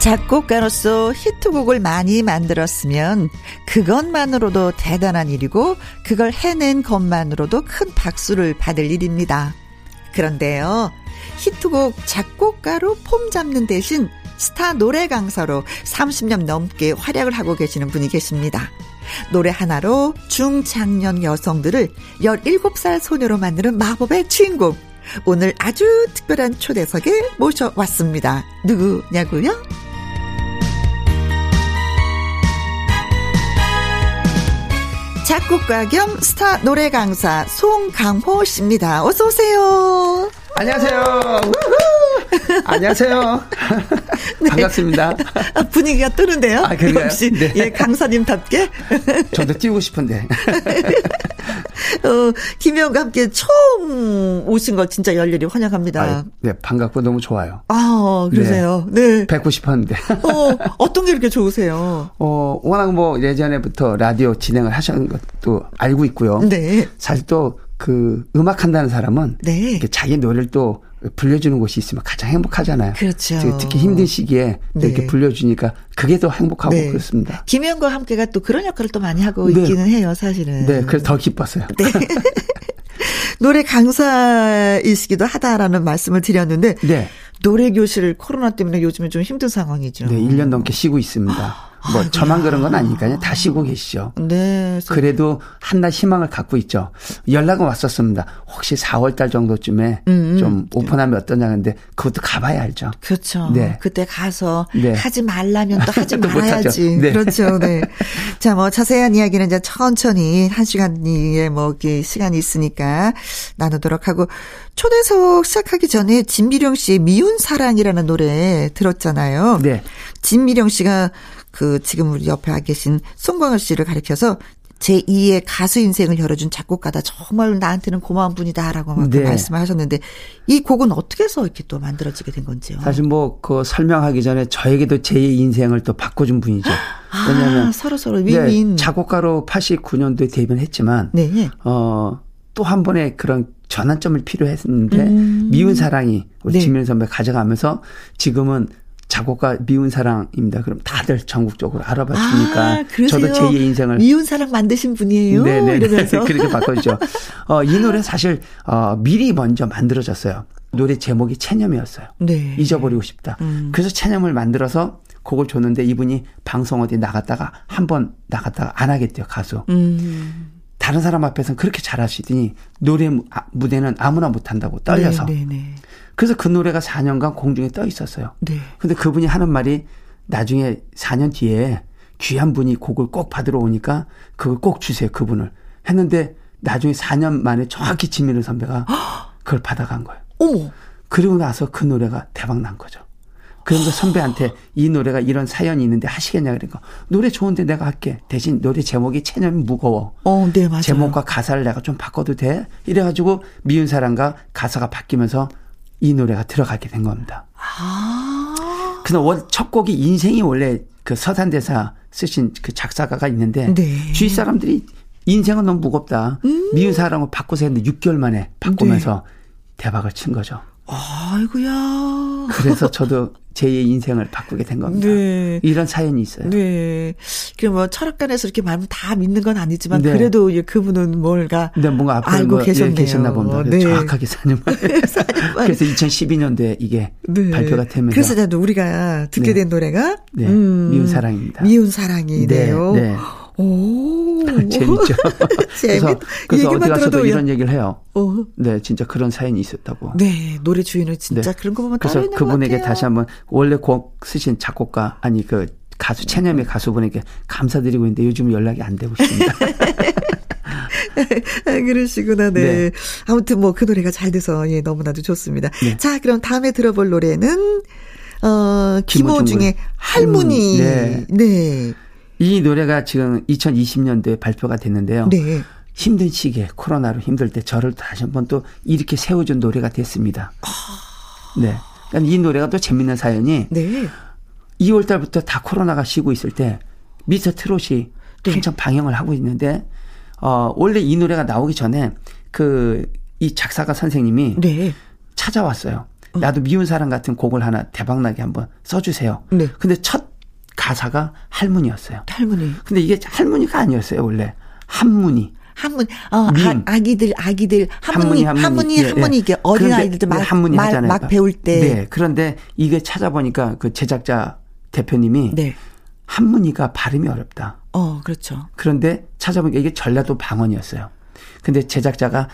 작곡가로서 히트곡을 많이 만들었으면 그것만으로도 대단한 일이고 그걸 해낸 것만으로도 큰 박수를 받을 일입니다. 그런데요, 히트곡 작곡가로 폼 잡는 대신 스타 노래 강사로 30년 넘게 활약을 하고 계시는 분이 계십니다. 노래 하나로 중장년 여성들을 17살 소녀로 만드는 마법의 주인공. 오늘 아주 특별한 초대석에 모셔왔습니다. 누구냐고요? 작곡가 겸 스타 노래 강사 송강호 씨입니다. 어서 오세요. 안녕하세요. 안녕하세요. 네. 반갑습니다. 아, 분위기가 뜨는데요. 아? 역시 네. 예, 강사님답게. 저도 띄우고 싶은데. 어, 김혜영과 함께 처음 오신 걸 진짜 열렬히 환영합니다. 아, 네, 반갑고 너무 좋아요. 아, 그러세요. 네. 네. 뵙고 싶었는데. 어, 어떤 게 이렇게 좋으세요? 어, 워낙 뭐 예전에부터 라디오 진행을 하시는 것도 알고 있고요. 네. 사실 또 그 음악 한다는 사람은 네. 자기 노래를 또 불려주는 곳이 있으면 가장 행복하잖아요. 그렇죠. 특히 힘든 시기에 네. 이렇게 불려주니까 그게 더 행복하고 네. 그렇습니다. 김혜영과 함께가 또 그런 역할을 또 많이 하고 네. 있기는 해요, 사실은. 네, 그래서 더 기뻤어요. 네. 노래 강사이시기도 하다라는 말씀을 드렸는데 네. 노래 교실 코로나 때문에 요즘에 좀 힘든 상황이죠. 네, 1년 넘게 쉬고 있습니다. 뭐 아이고야. 저만 그런 건 아니니까요. 다 쉬고 계시죠. 네. 그래도 한낱 희망을 갖고 있죠. 연락은 왔었습니다. 혹시 4월 달 정도쯤에 음, 좀 오픈하면 어떠냐 근데 그것도 가봐야 알죠. 그렇죠. 네. 그때 가서 네. 하지 말라면 또 하지 또. 말아야지. 네. 그렇죠. 네. 자, 뭐 자세한 이야기는 이제 천천히 한 시간의 뭐 시간이 있으니까 나누도록 하고 초대석 시작하기 전에 진미령 씨의 미운 사랑이라는 노래 들었잖아요. 네. 진미령 씨가 그 지금 우리 옆에 와 계신 송광을 씨를 가리켜서 제2의 가수 인생을 열어준 작곡가다. 정말 나한테는 고마운 분이다라고 막 네. 말씀을 하셨는데 이 곡은 어떻게 해서 이렇게 또 만들어지게 된 건지요? 사실 뭐 그 설명하기 전에 저에게도 제 인생을 또 바꿔준 분이죠. 왜냐하면 아, 서로 서로 윈윈. 네, 작곡가로 89년도에 데뷔를 했지만 네. 어, 또 한 번의 그런 전환점을 필요했는데 음. 미운 사랑이 우리 네. 지민 선배 가져가면서 지금은 작곡가 미운 사랑입니다. 그럼 다들 전국적으로 알아봐 주니까 아? 저도 제2의 인생을 미운 사랑 만드신 분이에요. 네네 이러면서. 그렇게 바꿔주죠. 어, 이 노래 사실 어, 미리 먼저 만들어졌어요. 노래 제목이 체념이었어요. 네. 잊어버리고 싶다. 음. 그래서 체념을 만들어서 곡을 줬는데 이분이 방송 어디 나갔다가 한 번 나갔다가 안 하겠대요 가수. 음. 다른 사람 앞에서는 그렇게 잘하시더니 노래 무- 아, 무대는 아무나 못한다고 떨려서. 네, 네, 그래서 그 노래가 4년간 공중에 떠 있었어요. 네. 근데 그분이 하는 말이 나중에 4년 뒤에 귀한 분이 곡을 꼭 받으러 오니까 그걸 꼭 주세요 그분을 했는데 나중에 4년 만에 정확히 지민우 선배가 그걸 받아간 거예요. 어머. 그리고 나서 그 노래가 대박 난 거죠. 그러면서 선배한테 이 노래가 이런 사연이 있는데 하시겠냐 그러니까 노래 좋은데 내가 할게. 대신 노래 제목이 체념이 무거워. 어, 네, 맞아요. 제목과 가사를 내가 좀 바꿔도 돼? 이래가지고 미운 사랑과 가사가 바뀌면서 이 노래가 들어가게 된 겁니다. 아. 그래서 원- 첫 곡이 인생이 원래 그 서산대사 쓰신 그 작사가가 있는데 네. 주위 사람들이 인생은 너무 무겁다. 음. 미운 사랑을 바꾸서 했는데 6개월 만에 바꾸면서 네. 대박을 친 거죠. 아이고야. 그래서 저도 제2의 인생을 바꾸게 된 겁니다. 네. 이런 사연이 있어요. 네. 그뭐 철학관에서 이렇게 말하면 다 믿는 건 아니지만 네. 그래도 이 그분은 뭔가 근데 뭔가 알고 뭐, 예, 계셨네요. 계셨나 봅니다. 네. 정확하게 4년 만에. 그래서 2012년도에 이게 네. 발표가 되면서 그래서 우리가 듣게 네. 된 노래가 네. 음, 미운 사랑입니다. 미운 사랑이네요. 네, 네. 오. 재밌죠. 그래서, 재밌. 그래서 어디 가서도 들어도 이런 얘기를 해요. 어. 네, 진짜 그런 사연이 있었다고. 네, 노래 주인은 진짜 네. 그런 거 보면 그래서 그분에게. 다시 한번 원래 곡 쓰신 작곡가 아니 그 가수 체념의 가수분에게 감사드리고 있는데 요즘 연락이 안 되고 있습니다. 아, 그러시구나, 네. 네. 아무튼 뭐 그 노래가 잘 돼서, 예, 너무나도 좋습니다. 네. 자, 그럼 다음에 들어볼 노래는, 어, 김호중의 김호중의 할머니. 할머니. 네. 이 노래가 지금 2020년도에 발표가 됐는데요. 네. 힘든 시기에 코로나로 힘들 때 저를 다시 한번 또 이렇게 세워준 노래가 됐습니다. 네. 그러니까 이 노래가 또 재밌는 사연이 네. 2월 달부터 다 코로나가 쉬고 있을 때 미스터 트롯이 네. 한참 방영을 하고 있는데 어 원래 이 노래가 나오기 전에 그 이 작사가 선생님이 네. 찾아왔어요. 나도 미운 사람 같은 곡을 하나 대박나게 한번 써주세요. 네. 근데 첫 가사가 할머니였어요. 할머니. 근데 이게 할머니가 아니었어요, 원래. 한문이. 한문, 어, 민. 아, 아기들, 아기들, 한문이, 한문이, 한문이. 예, 예. 이게 어린 아이들도 막, 네, 한문이 말, 하잖아요. 막 배울 때. 네. 그런데 이게 찾아보니까 그 제작자 대표님이 네. 한문이가 발음이 어렵다. 어, 그렇죠. 그런데 찾아보니까 이게 전라도 방언이었어요. 근데 제작자가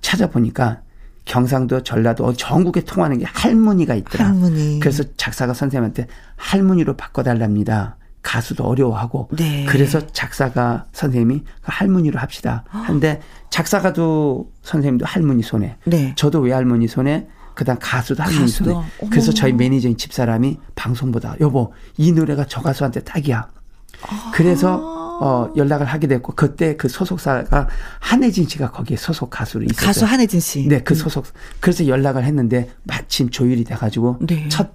찾아보니까 경상도, 전라도, 어, 전국에 통하는 게 할머니가 있더라. 할머니. 그래서 작사가 선생님한테 할머니로 바꿔달랍니다. 가수도 어려워하고. 네. 그래서 작사가 선생님이 그 할머니로 합시다. 한데 작사가도 선생님도 할머니 손에. 네. 저도 외할머니 손에. 그다음 가수도 할머니 가수도? 손에. 어머. 그래서 저희 매니저인 집사람이 방송보다 여보 이 노래가 저 가수한테 딱이야. 그래서 어 연락을 하게 됐고 그때 그 소속사가 한혜진 씨가 거기에 소속 가수로 있었어요. 가수 한혜진 씨. 네, 그 소속. 그래서 연락을 했는데 마침 조율이 돼가지고 네. 첫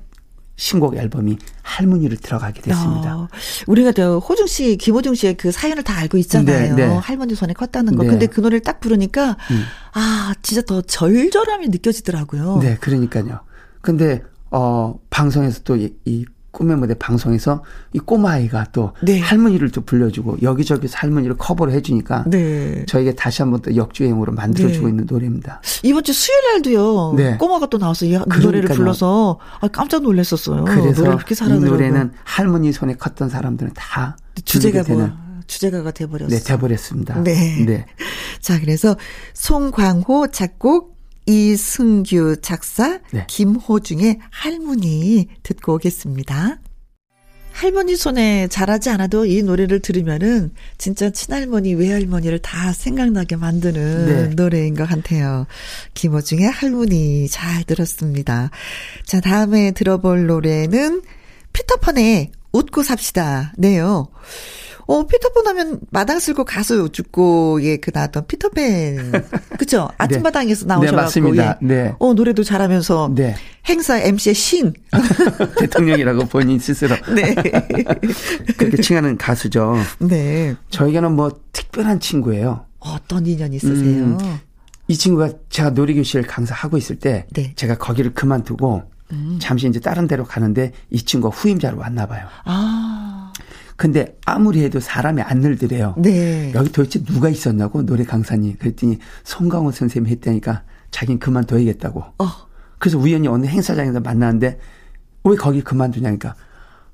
신곡 앨범이 할머니로 들어가게 됐습니다. 어, 우리가 저 호중 씨, 김호중 씨의 그 사연을 다 알고 있잖아요. 네, 네. 할머니 손에 컸다는 거. 네. 근데 그 노래를 딱 부르니까 음. 아 진짜 더 절절함이 느껴지더라고요. 네, 그러니까요. 근데 어 방송에서 또이 꿈의 무대 방송에서 이 꼬마 아이가 또 네. 할머니를 또 불러주고 여기저기서 할머니를 커버를 해주니까 네. 저에게 다시 한번 또 역주행으로 만들어주고 네. 있는 노래입니다. 이번 주 수요일 날도요. 네. 꼬마가 또 나와서 이 노래를 그러니까요. 불러서 아, 깜짝 놀랐었어요. 그래서 노래를 그렇게 이 잘하더라고요. 노래는 할머니 손에 컸던 사람들은 다 주제가 되는 뭐 주제가가 돼버렸어. 네, 돼버렸습니다. 네. 네. 자, 그래서 송광호 작곡, 이승규 작사, 네. 김호중의 할머니 듣고 오겠습니다. 할머니 손에 잘하지 않아도 이 노래를 들으면은 진짜 친할머니, 외할머니를 다 생각나게 만드는 네. 노래인 것 같아요. 김호중의 할머니 잘 들었습니다. 자, 다음에 들어볼 노래는 피터판의 웃고 삽시다. 네요. 어, 피터pan 하면 마당 쓸고 가수 죽고, 예, 그 나왔던 피터팬. 그쵸? 아침마당에서 나오셔가지고. 네, 맞습니다. 예. 네. 어, 노래도 잘하면서. 네. 행사 MC의 신. 대통령이라고 본인 스스로 네. 그렇게 칭하는 가수죠. 네. 저에게는 뭐 특별한 친구예요. 어떤 인연이 있으세요? 음. 이 친구가 제가 놀이교실 강사하고 있을 때 네. 음. 제가 거기를 그만두고 잠시 이제 다른 데로 가는데 이 친구가 후임자로 왔나 봐요. 아. 근데 아무리 해도 사람이 안 늘더래요. 네. 여기 도대체 누가 있었냐고 노래 강사님 그랬더니 송강호 선생님이 했다니까 자기는 그만둬야겠다고. 어. 그래서 우연히 어느 행사장에서 만나는데 왜 거기 그만두냐니까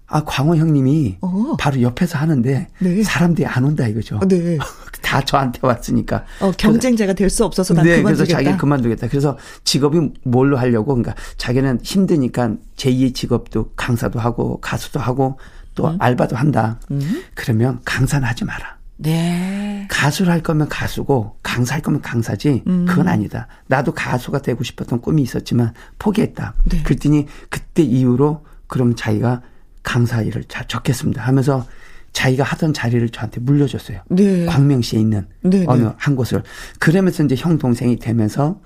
아 광호 형님이 어. 바로 옆에서 하는데 네. 사람들이 안 온다 이거죠. 네. 다 저한테 왔으니까. 어, 경쟁자가 될 수 없어서 난 네, 그만두겠다. 그래서 자기 그만두겠다. 그래서 직업이 뭘로 하려고 그러니까 자기는 힘드니까 제2의 직업도 강사도 하고 가수도 하고 또 음. 알바도 한다. 그러면 강사는 하지 마라. 네. 가수를 할 거면 가수고 강사할 거면 강사지 음. 그건 아니다. 나도 가수가 되고 싶었던 꿈이 있었지만 포기했다. 네. 그랬더니 그때 이후로 그럼 자기가 강사 일을 자, 접겠습니다 하면서 자기가 하던 자리를 저한테 물려줬어요. 네. 광명시에 있는 네, 네. 어느 한 곳을. 그러면서 이제 형 동생이 되면서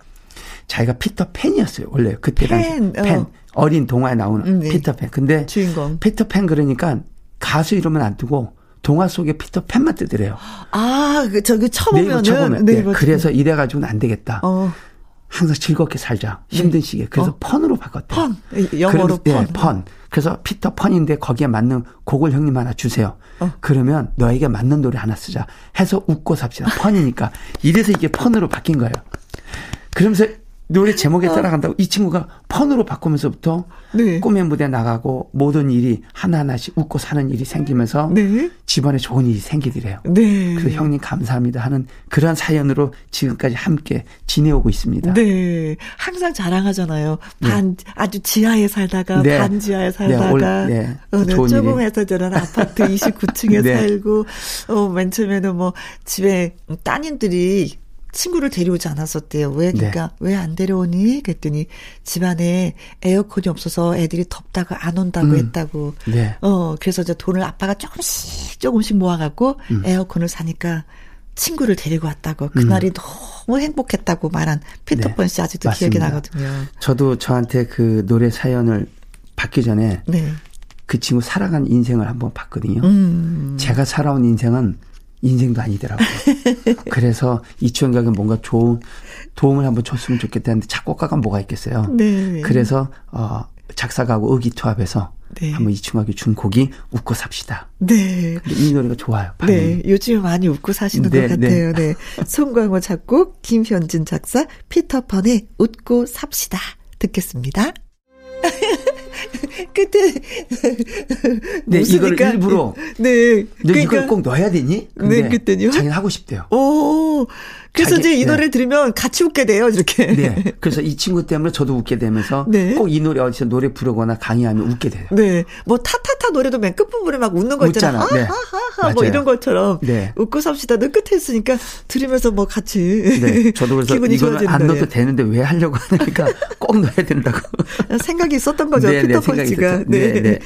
자기가 피터 팬이었어요. 원래 그때 팬, 당시 팬 어. 어린 동화에 나오는 음, 네. 피터 팬. 근데 주인공. 피터 팬 그러니까 가수 이름은 안 뜨고 동화 속에 피터 팬만 뜨더래요. 아, 그, 저기 쳐보면은. 쳐보면. 네, 네. 그래서 이래가지고는 안 되겠다. 어, 항상 즐겁게 살자. 힘든 시기에. 그래서 어. 펀으로 바꿨대요. 펀. 영어로 그래서, 펀. 네, 펀. 그래서 피터 펀인데 거기에 맞는 곡을 형님 하나 주세요. 어. 그러면 너에게 맞는 노래 하나 쓰자. 해서 웃고 삽시다. 펀이니까. 이래서 이게 펀으로 바뀐 거예요. 그러면서 노래 제목에 어. 따라간다고 이 친구가 펀으로 바꾸면서부터 네. 꿈의 무대 나가고 모든 일이 하나하나씩 웃고 사는 일이 생기면서 네. 집안에 좋은 일이 생기더래요. 네. 그래서 형님 감사합니다 하는 그런 사연으로 지금까지 함께 지내오고 있습니다. 네. 항상 자랑하잖아요. 반, 아주 지하에 살다가, 네. 반지하에 네, 살다가, 올- 네. 어, 네, 좋은 조금해서 저런 아파트 29층에 네. 살고, 어, 맨 처음에는 뭐, 집에 따님들이 친구를 데려오지 않았었대요. 왜, 네. 그러니까, 왜안 데려오니? 그랬더니, 집안에 에어컨이 없어서 애들이 덥다고 안 온다고 음. 했다고. 네. 어, 그래서 이제 돈을 아빠가 조금씩 조금씩 모아갖고 음. 에어컨을 사니까 친구를 데리고 왔다고. 그날이 너무 행복했다고 말한 피터펀 씨 아직도 기억이 네. 맞습니다. 나거든요. 저도 저한테 그 노래 사연을 받기 전에 네. 그 친구 살아간 인생을 한번 봤거든요. 음. 제가 살아온 인생은 인생도 아니더라고요. 그래서 이춘각에 뭔가 좋은 도움을 한번 줬으면 좋겠다는데 작곡가가 뭐가 있겠어요. 네. 그래서 어 작사가하고 의기투합해서 네. 한번 이춘각이 준 곡이 웃고 삽시다. 네. 이 노래가 좋아요. 네. 반응이. 요즘에 많이 웃고 사시는 네, 것 같아요. 네. 송광호 작곡, 김현진 작사, 피터펀의 웃고 삽시다. 듣겠습니다. 그때 네, 이걸 일부러 네. 너 이걸 꼭 넣어야 되니? 근데 네, 그랬더니요? 자기는 하고 싶대요. 오. 그래서 자기- 이제 이 네. 노래를 들으면 같이 웃게 돼요, 이렇게. 네. 그래서 이 친구 때문에 저도 웃게 되면서 네. 꼭이 노래 어디서 노래 부르거나 강의하면 웃게 돼요. 네. 뭐 타타타 노래도 맨 끝부분에 막 웃는 거 있잖아. 웃잖아. 네. 하하하하 뭐 맞아요. 이런 것처럼 네. 웃고 삽시다는 끝에 있으니까 들으면서 뭐 같이 네. 저도 그래서 기분이 이거는 좋아지는 안 넣어도. 되는데 왜 하려고 하니까 꼭 넣어야 된다고. 생각이 있었던 거죠. 네, 네, 피터 펀치가. 네. 네, 네.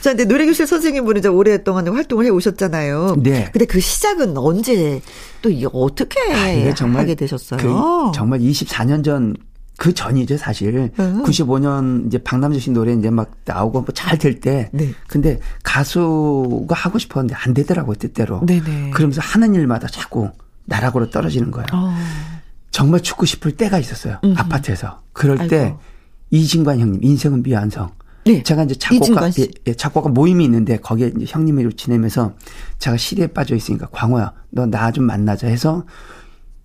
자, 근데 노래교실 선생님분은 이제 오랫동안 활동을 해 오셨잖아요. 네. 근데 그 시작은 언제 또 이게 어떻게 아, 이게 정말 하게 되셨어요? 그 정말 24년 전그 전이죠, 사실. 음. 95년 이제 박남주 씨 노래 이제 막 나오고 뭐 잘 될 때. 네. 근데 가수가 하고 싶었는데 안 되더라고요, 뜻대로. 네네. 그러면서 하는 일마다 자꾸 나락으로 떨어지는 거예요. 어. 정말 죽고 싶을 때가 있었어요. 음. 아파트에서. 그럴 때 아이고. 이진관 형님, 인생은 미완성. 네. 제가 이제 작곡가. 예, 예, 작곡가 모임이 있는데 거기에 이제 형님으로 지내면서 제가 시리에 빠져 있으니까 광호야 너 나 좀 만나자 해서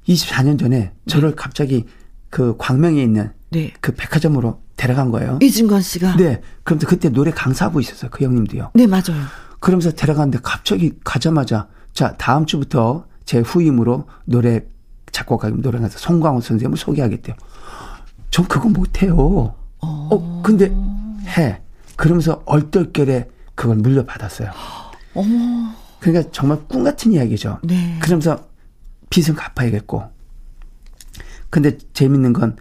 24년 전에 저를 갑자기 그 광명에 있는 네. 그 백화점으로 데려간 거예요. 이진관 씨가. 네. 그런데 그때 노래 강사하고 있었어요. 그 형님도요. 네, 맞아요. 그러면서 데려갔는데 갑자기 가자마자 자 다음 주부터 제 후임으로 노래 작곡가 노래 가서 송광호 선생님을 소개하겠대요. 전 그거 못해요. 어 근데 해. 그러면서 얼떨결에 그걸 물려받았어요. 어머. 그러니까 정말 꿈 같은 이야기죠. 네. 그러면서 빚은 갚아야겠고. 근데 재밌는 건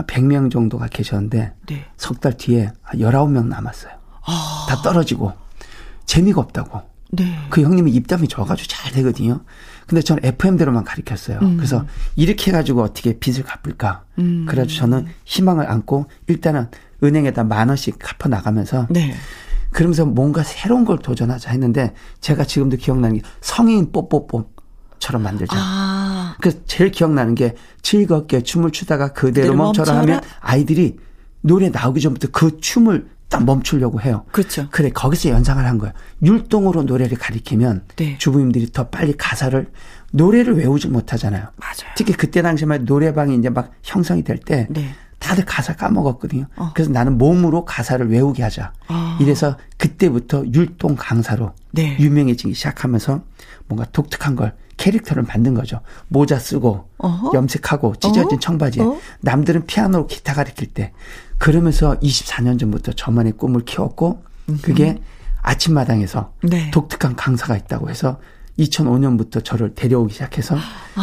한 100명 정도가 계셨는데 네. 석달 뒤에 한 19명 남았어요. 다 떨어지고 재미가 없다고. 네. 그 형님이 입담이 좋아가지고 잘 되거든요. 근데 저는 FM대로만 가르쳤어요. 음. 그래서 이렇게 해가지고 어떻게 빚을 갚을까. 그래가지고 저는 희망을 안고 일단은 은행에다 만 원씩 갚아 나가면서 네. 그러면서 뭔가 새로운 걸 도전하자 했는데 제가 지금도 기억나는 게 성인 뽀뽀뽀처럼 만들자. 아. 그래서 제일 기억나는 게 즐겁게 춤을 추다가 그대로 그대로 멈춰라 멈춰라. 하면 아이들이 노래 나오기 전부터 그 춤을 딱 멈추려고 해요. 그렇죠. 그래 거기서 연상을 한 거예요. 율동으로 노래를 가리키면 네. 주부님들이 더 빨리 가사를 노래를 외우지 못하잖아요. 맞아요. 특히 그때 당시만 노래방이 이제 막 형성이 될때 네. 다들 가사 까먹었거든요. 어. 그래서 나는 몸으로 가사를 외우게 하자. 아. 이래서 그때부터 율동 강사로 네. 유명해지기 시작하면서 뭔가 독특한 걸 캐릭터를 만든 거죠. 모자 쓰고 어허. 염색하고 찢어진 어? 청바지에 어? 남들은 피아노로 기타 가르칠 때 그러면서 24년 전부터 저만의 꿈을 키웠고 그게 아침마당에서 네. 독특한 강사가 있다고 해서 2005년부터 저를 데려오기 시작해서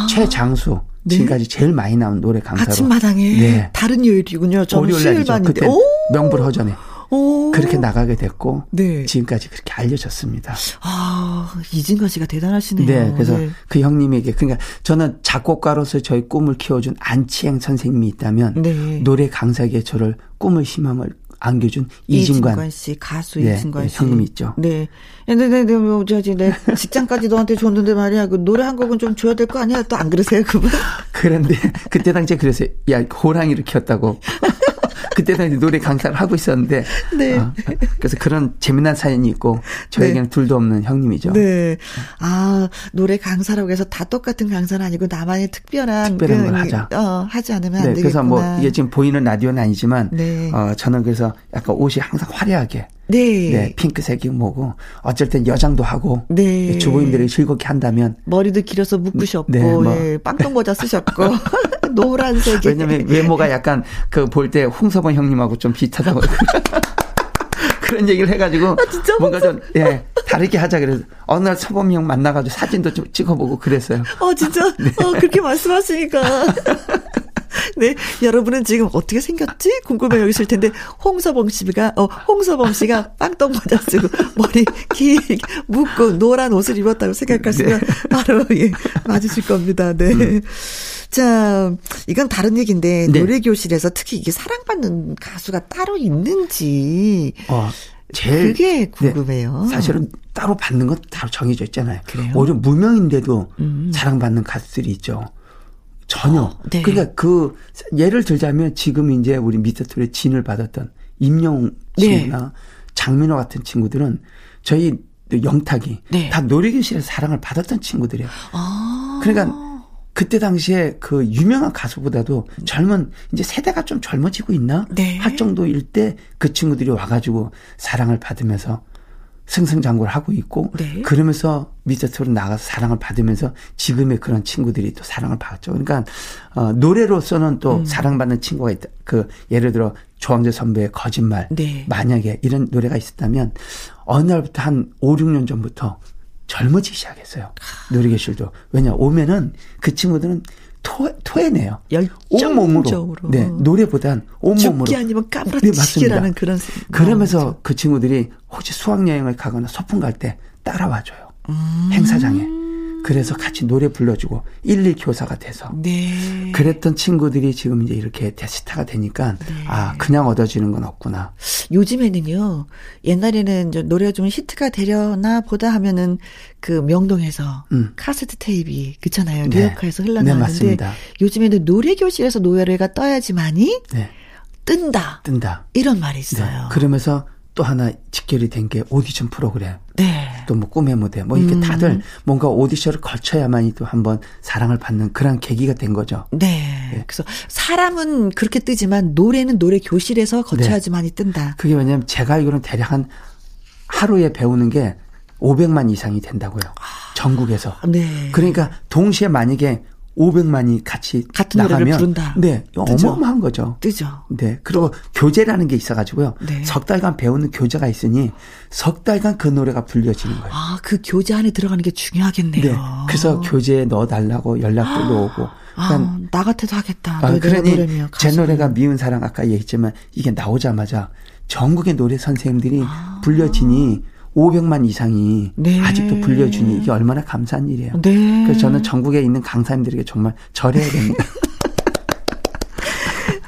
최장수 아. 네. 지금까지 제일 많이 나온 노래 강사로 아침마당에 네. 다른 요일이군요. 저는 월요일 날이죠. 수요일만인데. 그때 오. 명불허전에 오. 그렇게 나가게 됐고 네. 지금까지 그렇게 알려졌습니다. 아, 이진관 씨가 대단하시네요. 네, 그래서 네. 그 형님에게 그러니까 저는 작곡가로서 저희 꿈을 키워준 안치행 선생님이 있다면 네. 노래 강사에게 저를 꿈을 희망을 안겨준 이진관, 이진관 씨 가수 네, 이진관 네, 씨 형님이 있죠. 네. 근데 네, 네, 뭐 저지 내 직장까지 너한테 줬는데 말이야. 그 노래 한 곡은 좀 줘야 될 거 아니야? 또 안 그러세요, 그분? 그런데 그때 당시에 그래서 야 호랑이를 키웠다고 그때 당시 노래 강사를 하고 있었는데 네. 어, 그래서 그런 재미난 사연이 있고 저에게는 둘도 없는 형님이죠. 네. 아, 노래 강사라고 해서 다 똑같은 강사는 아니고 나만의 특별한 특별한 그, 걸 하자. 어, 하지 않으면 안 네, 되겠구나. 그래서 뭐 이게 지금 보이는 라디오는 아니지만 네. 어, 저는 그래서 약간 옷이 항상 화려하게 네. 네, 핑크색이 뭐고 어쩔 땐 여장도 하고 네. 주부님들이 즐겁게 한다면 머리도 길어서 묶으셨고, 네, 뭐. 예, 빵똥 모자 쓰셨고, 노란색에. 왜냐면 외모가 약간 그 볼 때 홍서범 형님하고 좀 비슷하다고 그런 얘기를 해가지고 아, 뭔가 좀예 다르게 하자 그래서 어느 날 서범이 형 만나가지고 사진도 좀 찍어보고 그랬어요. 어, 진짜, 네. 어, 그렇게 말씀하시니까. 네, 여러분은 지금 어떻게 생겼지? 궁금해 여기실 텐데, 홍서범 씨가, 어, 홍서범 씨가 빵떡 모자 쓰고, 머리 길게 묶고, 노란 옷을 입었다고 생각하시면, 바로, 예, 맞으실 겁니다. 네. 자, 이건 다른 얘기인데, 음. 네. 노래 교실에서 특히 이게 사랑받는 가수가 따로 있는지, 어 제일 그게 네, 궁금해요. 사실은 따로 받는 건 따로 정해져 있잖아요. 그래요? 오히려 무명인데도 음. 사랑받는 가수들이 있죠. 전혀. 어, 네. 그러니까 그 예를 들자면 지금 이제 우리 미스터트의 진을 받았던 임영웅 네. 친구나 장민호 같은 친구들은 저희 영탁이 네. 다 노래교실에서 사랑을 받았던 친구들이에요. 아. 그러니까 그때 당시에 그 유명한 가수보다도 젊은 이제 세대가 좀 젊어지고 있나 네. 할 정도일 때 그 친구들이 와가지고 사랑을 받으면서 승승장구를 하고 있고 네. 그러면서 미스터트로 나가서 사랑을 받으면서 지금의 그런 친구들이 또 사랑을 받죠. 그러니까 어, 노래로서는 음. 또 사랑받는 친구가 있다. 그 예를 들어 조항조 선배의 거짓말 네. 만약에 이런 노래가 있었다면 어느 날부터 한 5, 6년 전부터 젊어지기 시작했어요. 노래교실도. 왜냐, 오면은 그 친구들은 토, 토해내요. 온몸으로. 네, 노래보단 온몸으로. 죽기 아니면 네, 까무러치기라는 맞습니다. 그런 그러면서 그 친구들이 혹시 수학여행을 가거나 소풍 갈 때 따라와줘요. 음. 행사장에. 그래서 같이 노래 불러주고 1, 2 교사가 돼서. 네. 그랬던 친구들이 지금 이제 이렇게 대스타가 되니까 네. 아 그냥 얻어지는 건 없구나. 요즘에는요, 옛날에는 이제 노래가 좀 히트가 되려나 보다 하면은 그 명동에서 음. 카세트 테이프이 그렇잖아요. 네. 리어카에서 네, 흘러나오는데 맞습니다. 요즘에는 노래 교실에서 노래가 떠야지만이 네, 뜬다. 뜬다. 이런 말이 네. 있어요. 그러면서 또 하나 직결이 된 게 오디션 프로그램. 네. 또 뭐 꿈의 무대. 뭐 이렇게 음. 다들 뭔가 오디션을 거쳐야만이 또 한번 사랑을 받는 그런 계기가 된 거죠. 네. 그래서 사람은 그렇게 뜨지만 노래는 노래 교실에서 거쳐야지만이 뜬다. 그게 왜냐면 제가 알기로는 대략 한 하루에 배우는 게 500만 이상이 된다고요. 전국에서. 네. 그러니까 동시에 만약에 500만이 같이 같은 노래를 나가면 부른다. 네, 뜨죠. 어마어마한 거죠. 뜨죠. 네. 그리고 교재라는 게 있어가지고요. 네. 석 달간 배우는 교재가 있으니 석 달간 그 노래가 불려지는 거예요. 아, 그 교재 안에 들어가는 게 중요하겠네요. 네. 그래서 교재에 넣어달라고 연락도 오고. 아, 그러니까 나 같아도 하겠다. 아, 그러니 제. 노래가 미운 사랑 아까 얘기했지만 이게 나오자마자 전국의 노래 선생님들이 아. 불려지니 500만 이상이 네. 아직도 불려주니 이게 얼마나 감사한 일이에요. 네. 그래서 저는 전국에 있는 강사님들에게 정말 절해야 됩니다.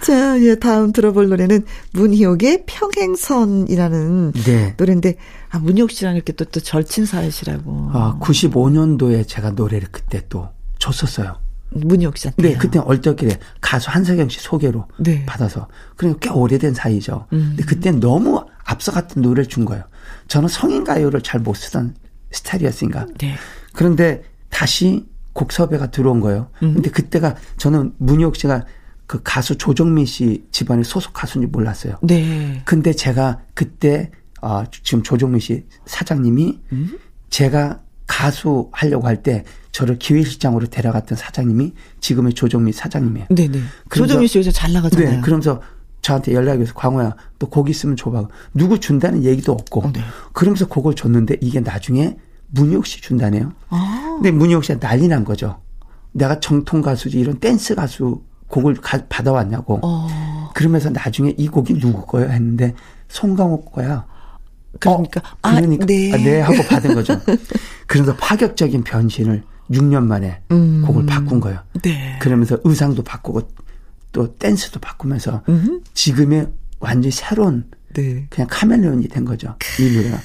자, 예, 다음 들어볼 노래는 문희옥의 평행선이라는 네. 노래인데, 아, 문희옥 씨랑 이렇게 또, 또 절친 사이시라고. 아, 95년도에 제가 노래를 그때 또 줬었어요. 문희옥 씨한테. 네, 그때 얼떨결에 가수 한석영 씨 소개로 네. 받아서. 그러니까 꽤 오래된 사이죠. 음. 근데 그때 너무 앞서갔던 노래를 준 거예요. 저는 성인 가요를 잘 못 쓰던 스타일이었으니까. 네. 그런데 다시 곡 섭외가 들어온 거예요. 음. 근데 그때가 저는 문희옥 씨가 그 가수 조정민 씨 집안의 소속 가수인지 몰랐어요. 네. 근데 제가 그때 어, 지금 조정민 씨 사장님이 음? 제가 가수 하려고 할 때 저를 기획실장으로 데려갔던 사장님이 지금의 조정민 사장님이에요. 네네. 그래서- 조정민 씨 요새 잘 나가잖아요. 네, 그러면서 저한테 연락이 와서 광호야, 너곡 있으면 줘봐. 누구 준다는 얘기도 없고. 네. 그러면서 곡을 줬는데 이게 나중에 문희옥 씨 준다네요. 아, 근데 문희옥 씨가 난리 난 거죠. 내가 정통 가수지 이런 댄스 가수 곡을 가- 받아왔냐고. 어. 그러면서 나중에 이 곡이 누구 거야 했는데 송강호 거야. 그러니까, 어, 아, 그러니까 네. 아, 네 하고 받은 거죠. 그래서 파격적인 변신을 6년 만에 음. 곡을 바꾼 거예요. 네. 그러면서 의상도 바꾸고 또 댄스도 바꾸면서 음. 지금의 완전히 새로운 네. 그냥 카멜레온이 된 거죠. 이 노래가.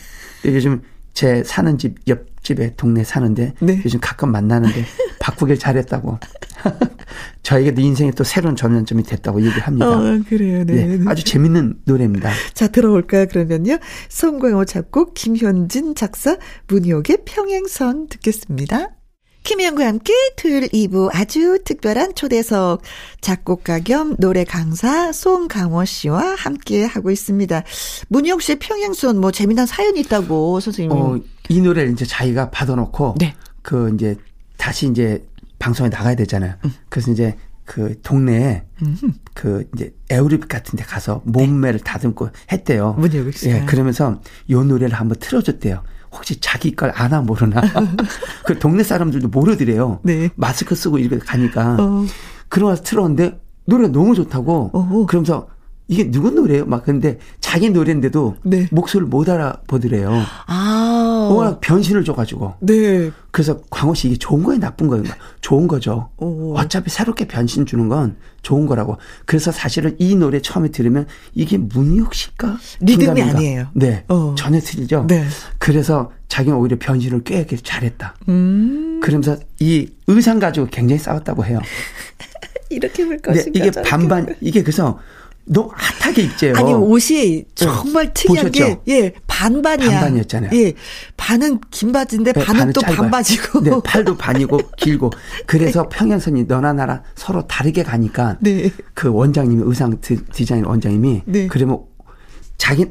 요즘 제 사는 집 옆집에 동네 사는데 네. 요즘 가끔 만나는데 바꾸길 잘했다고. 저에게도 인생에 또 새로운 전환점이 됐다고 얘기합니다. 어, 그래요. 네. 네, 네. 아주 재밌는 노래입니다. 자, 들어볼까요, 그러면요? 송광호 작곡, 김현진 작사, 문희옥의 평행선 듣겠습니다. 김혜영과 함께 토요일 2부 아주 특별한 초대석 작곡가 겸 노래 강사 송강호 씨와 함께 하고 있습니다. 문희옥 씨의 평행선 뭐 재미난 사연이 있다고 선생님. 어, 이 노래를 이제 자기가 받아놓고 네. 그 이제 다시 이제 방송에 나가야 되잖아요. 음. 그래서 이제 그 동네에 그 이제 에어리빅 같은 데 가서 몸매를 다듬고 했대요. 네. 문희옥 씨가. 예, 그러면서 요 노래를 한번 틀어줬대요. 혹시 자기 걸 아나 모르나. 그 동네 사람들도 모르더래요. 네. 마스크 쓰고 이렇게 가니까. 어. 그러면서 틀었는데 노래가 너무 좋다고. 어허. 그러면서 이게 누구 노래예요? 막 근데 자기 노래인데도 네. 목소리를 못 알아보더래요. 아. 워낙 변신을 줘가지고. 네. 그래서 광호 씨 이게 좋은 거예요, 나쁜 거예요? 좋은 거죠. 오. 어차피 새롭게 변신 주는 건 좋은 거라고. 그래서 사실은 이 노래 처음에 들으면 이게 문희옥 씨일까? 리듬이 김가민가? 아니에요. 네. 어. 전혀 틀리죠. 네. 그래서 자기는 오히려 변신을 꽤 잘했다. 음. 그러면서 이 의상 가지고 굉장히 싸웠다고 해요. 이렇게 볼 근데 것인가. 이게 반반 볼 이게 그래서 너무 핫하게 입재요. 아니 옷이 정말 특이한 보셨죠? 게 예, 반반이야. 반반이었잖아요. 예. 반은 긴 바지인데 네, 반은 또 짧아요. 반바지고. 네, 팔도 반이고 길고. 그래서 평행선이 너나 나랑 서로 다르게 가니까 네. 그 원장님이 의상 디, 디자인 원장님이 네. 그러면 자기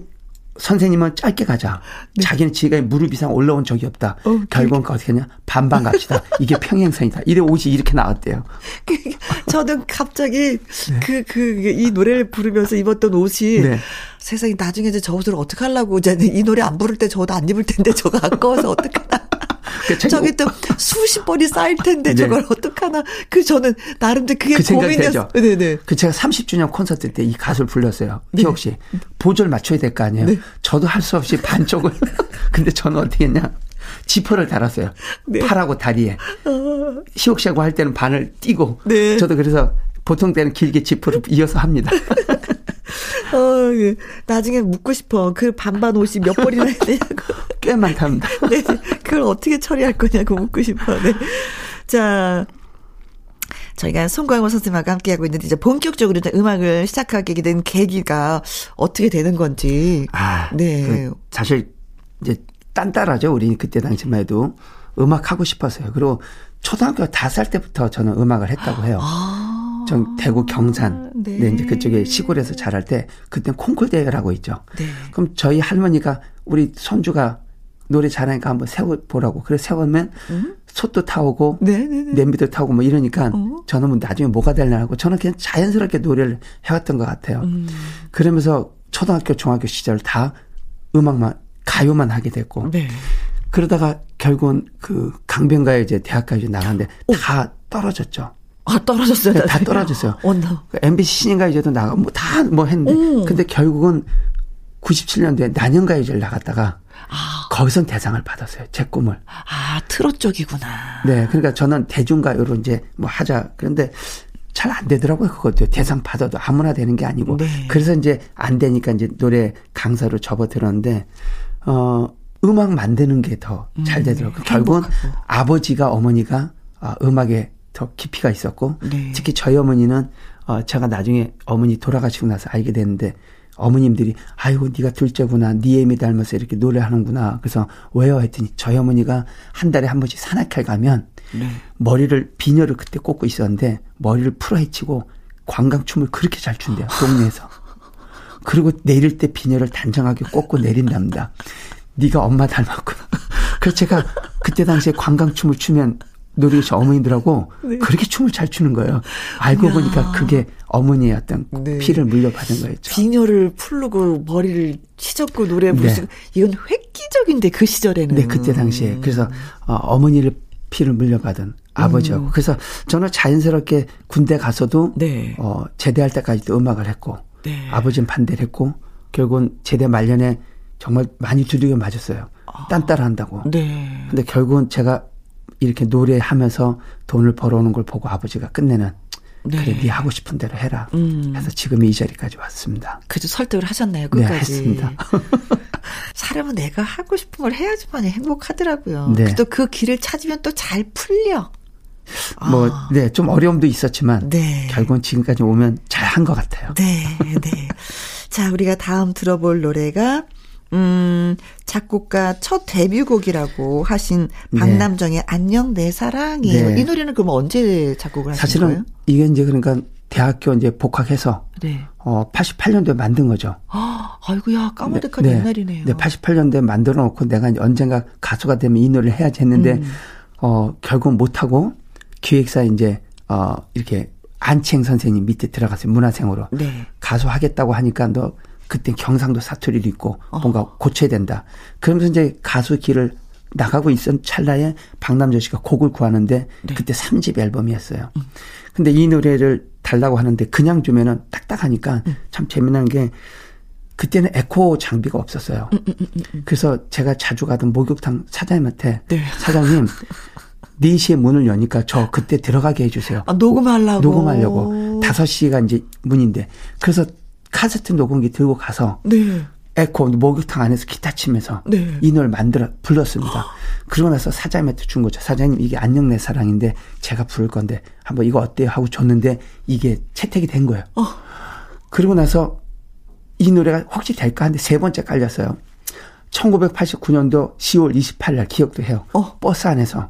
선생님은 짧게 가자. 자기는 지가 무릎 이상 올라온 적이 없다. 네. 어, 결국은 어떻게 하냐? 반반 갑시다. 이게 평행선이다. 이래 옷이 이렇게 나왔대요. 저는 갑자기 그그 이 노래를 부르면서 입었던 옷이 네. 세상에 나중에 이제 저 옷을 어떻게 하려고 이제 이 노래 안 부를 때 저도 안 입을 텐데 저거 아까워서 어떡하나. 그 저기 또 수십 번이 쌓일 텐데 네. 저걸 어떡하나. 그 저는 나름대로 그게 그 고민이었어요. 네네. 그 제가 30주년 콘서트 때 이 가수를 불렀어요. 네. 희옥 씨. 보조를 맞춰야 될 거 아니에요. 네. 저도 할 수 없이 반쪽을. 근데 저는 어떻게 했냐. 지퍼를 달았어요. 네. 팔하고 다리에. 희옥 씨하고 할 때는 반을 띄고. 네. 저도 그래서 보통 때는 길게 지퍼를 이어서 합니다. 어, 예. 나중에 묻고 싶어. 그 반반 옷이 몇 벌이나 되냐고. 꽤 많답니다. 네, 그걸 어떻게 처리할 거냐고 묻고 싶어. 네. 자, 저희가 송광호 선생님하고 함께하고 있는데 이제 본격적으로 이제 음악을 시작하게 된 계기가 어떻게 되는 건지. 아, 네. 그 사실 이제 딴따라죠. 우리 그때 당시만 해도 음악 하고 싶었어요. 그리고 초등학교 다섯 살 때부터 저는 음악을 했다고 해요. 아. 전 대구 경산, 네. 네. 이제 그쪽에 시골에서 자랄 때 그때 콩쿨 대회를 하고 있죠. 네. 그럼 저희 할머니가 우리 손주가 노래 잘하니까 한번 세워 보라고. 그래 세우면 솥도 타오고 음? 네네네. 냄비도 타고 뭐 이러니까 어. 저는 뭐 나중에 뭐가 되려고 저는 그냥 자연스럽게 노래를 해왔던 것 같아요. 음. 그러면서 초등학교, 중학교 시절 다 음악만 가요만 하게 됐고 네. 그러다가 결국은 그 강변가에 이제 대학까지 나갔는데 다 떨어졌죠. 아, 떨어졌어요. 네, 다 나중에. 떨어졌어요. 어, 나. 그 MBC 신인가 이제도 나가 뭐 다 뭐 했는데 오. 근데 결국은 97년도에 난연가요제를 나갔다가 거기선 대상을 받았어요. 제 꿈을. 아, 트롯 쪽이구나. 네, 그러니까 저는 대중가요로 이제 뭐 하자. 그런데 잘 안 되더라고요. 그것도 대상 받아도 아무나 되는 게 아니고. 네. 그래서 이제 안 되니까 이제 노래 강사로 접어들었는데 어 음악 만드는 게 더 잘 되더라고요. 결국은 음, 행복하고. 아버지가 어머니가 어, 음악에 더 깊이가 있었고 네. 특히 저희 어머니는 어 제가 나중에 어머니 돌아가시고 나서 알게 됐는데 어머님들이 아이고 네가 둘째구나. 네 애미 닮아서 이렇게 노래하는구나. 그래서 왜요? 했더니 저희 어머니가 한 달에 한 번씩 산악회 가면 네. 머리를 비녀를 그때 꽂고 있었는데 머리를 풀어헤치고 관광춤을 그렇게 잘 춘대요 동네에서. 그리고 내릴 때 비녀를 단정하게 꽂고 내린답니다 네가 엄마 닮았구나. 그래서 제가 그때 당시에 관광춤을 추면 노래교실 어머니들하고 그렇게 춤을 잘 추는 거예요 알고 보니까 그게 어머니의 어떤 네. 피를 물려받은 거였죠 비녀를 풀르고 머리를 치젓고 노래 부르시고 이건 획기적인데 그 시절에는. 네, 그때 당시에. 그래서 어, 어머니를 피를 물려받은 아버지하고. 그래서 저는 자연스럽게 군대 가서도 네. 어, 제대할 때까지도 음악을 했고 네. 아버지는 반대를 했고 결국은 제대 말년에 정말 많이 두들겨 맞았어요. 딴따라 한다고. 네. 근데 결국은 제가 이렇게 노래하면서 돈을 벌어오는 걸 보고 아버지가 끝내는 네. 그래 네 하고 싶은 대로 해라. 음. 해서 지금 이 자리까지 왔습니다. 그래도 설득을 하셨나요, 네, 끝까지? 했습니다. 사람은 내가 하고 싶은 걸 해야지만 행복하더라고요. 네. 또그 길을 찾으면 또 잘 풀려. 뭐, 네, 좀 어려움도 있었지만 아. 네. 결국은 지금까지 오면 잘 한 것 같아요. 네, 네. 자, 우리가 다음 들어볼 노래가 음, 작곡가 첫 데뷔곡이라고 하신 박남정의 안녕 내 사랑이에요. 네. 이 노래는 그럼 언제 작곡을 하신 사실은 거예요? 이게 이제 그러니까 대학교 이제 복학해서 네. 어 88년도에 만든 거죠. 아, 아이고야, 까마득한 옛날이네요. 네, 88년도에 만들어 놓고 내가 이제 언젠가 가수가 되면 이 노래를 해야지 했는데 음. 어 결국 못 하고 기획사 이제 어 이렇게 안치행 선생님 밑에 들어갔어요. 문화생으로. 네. 가수 하겠다고 하니까 너 그때 경상도 사투리도 있고 어. 뭔가 고쳐야 된다. 그러면서 이제 가수 길을 나가고 있던 찰나에 박남조 씨가 곡을 구하는데 네. 그때 3집 앨범이었어요. 음. 근데 이 노래를 달라고 하는데 그냥 주면은 딱딱하니까 음. 참 재미난 게 그때는 에코 장비가 없었어요. 음, 그래서 제가 자주 가던 목욕탕 사장님한테 네. 사장님 4시에 문을 여니까 저 그때 들어가게 해주세요. 아, 녹음하려고. 녹음하려고. 5시가 이제 문인데. 그래서 카세트 녹음기 들고 가서 네. 에코 목욕탕 안에서 기타 치면서 네. 이 노래를 만들어 불렀습니다. 그러고 나서 사장님한테 준 거죠. 사장님 이게 안녕 내 사랑인데 제가 부를 건데 한번 이거 어때요 하고 줬는데 이게 채택이 된 거예요. 어. 그러고 나서 이 노래가 혹시 될까 하는데 세 번째 깔렸어요. 1989년도 10월 28일 날 기억도 해요. 어. 버스 안에서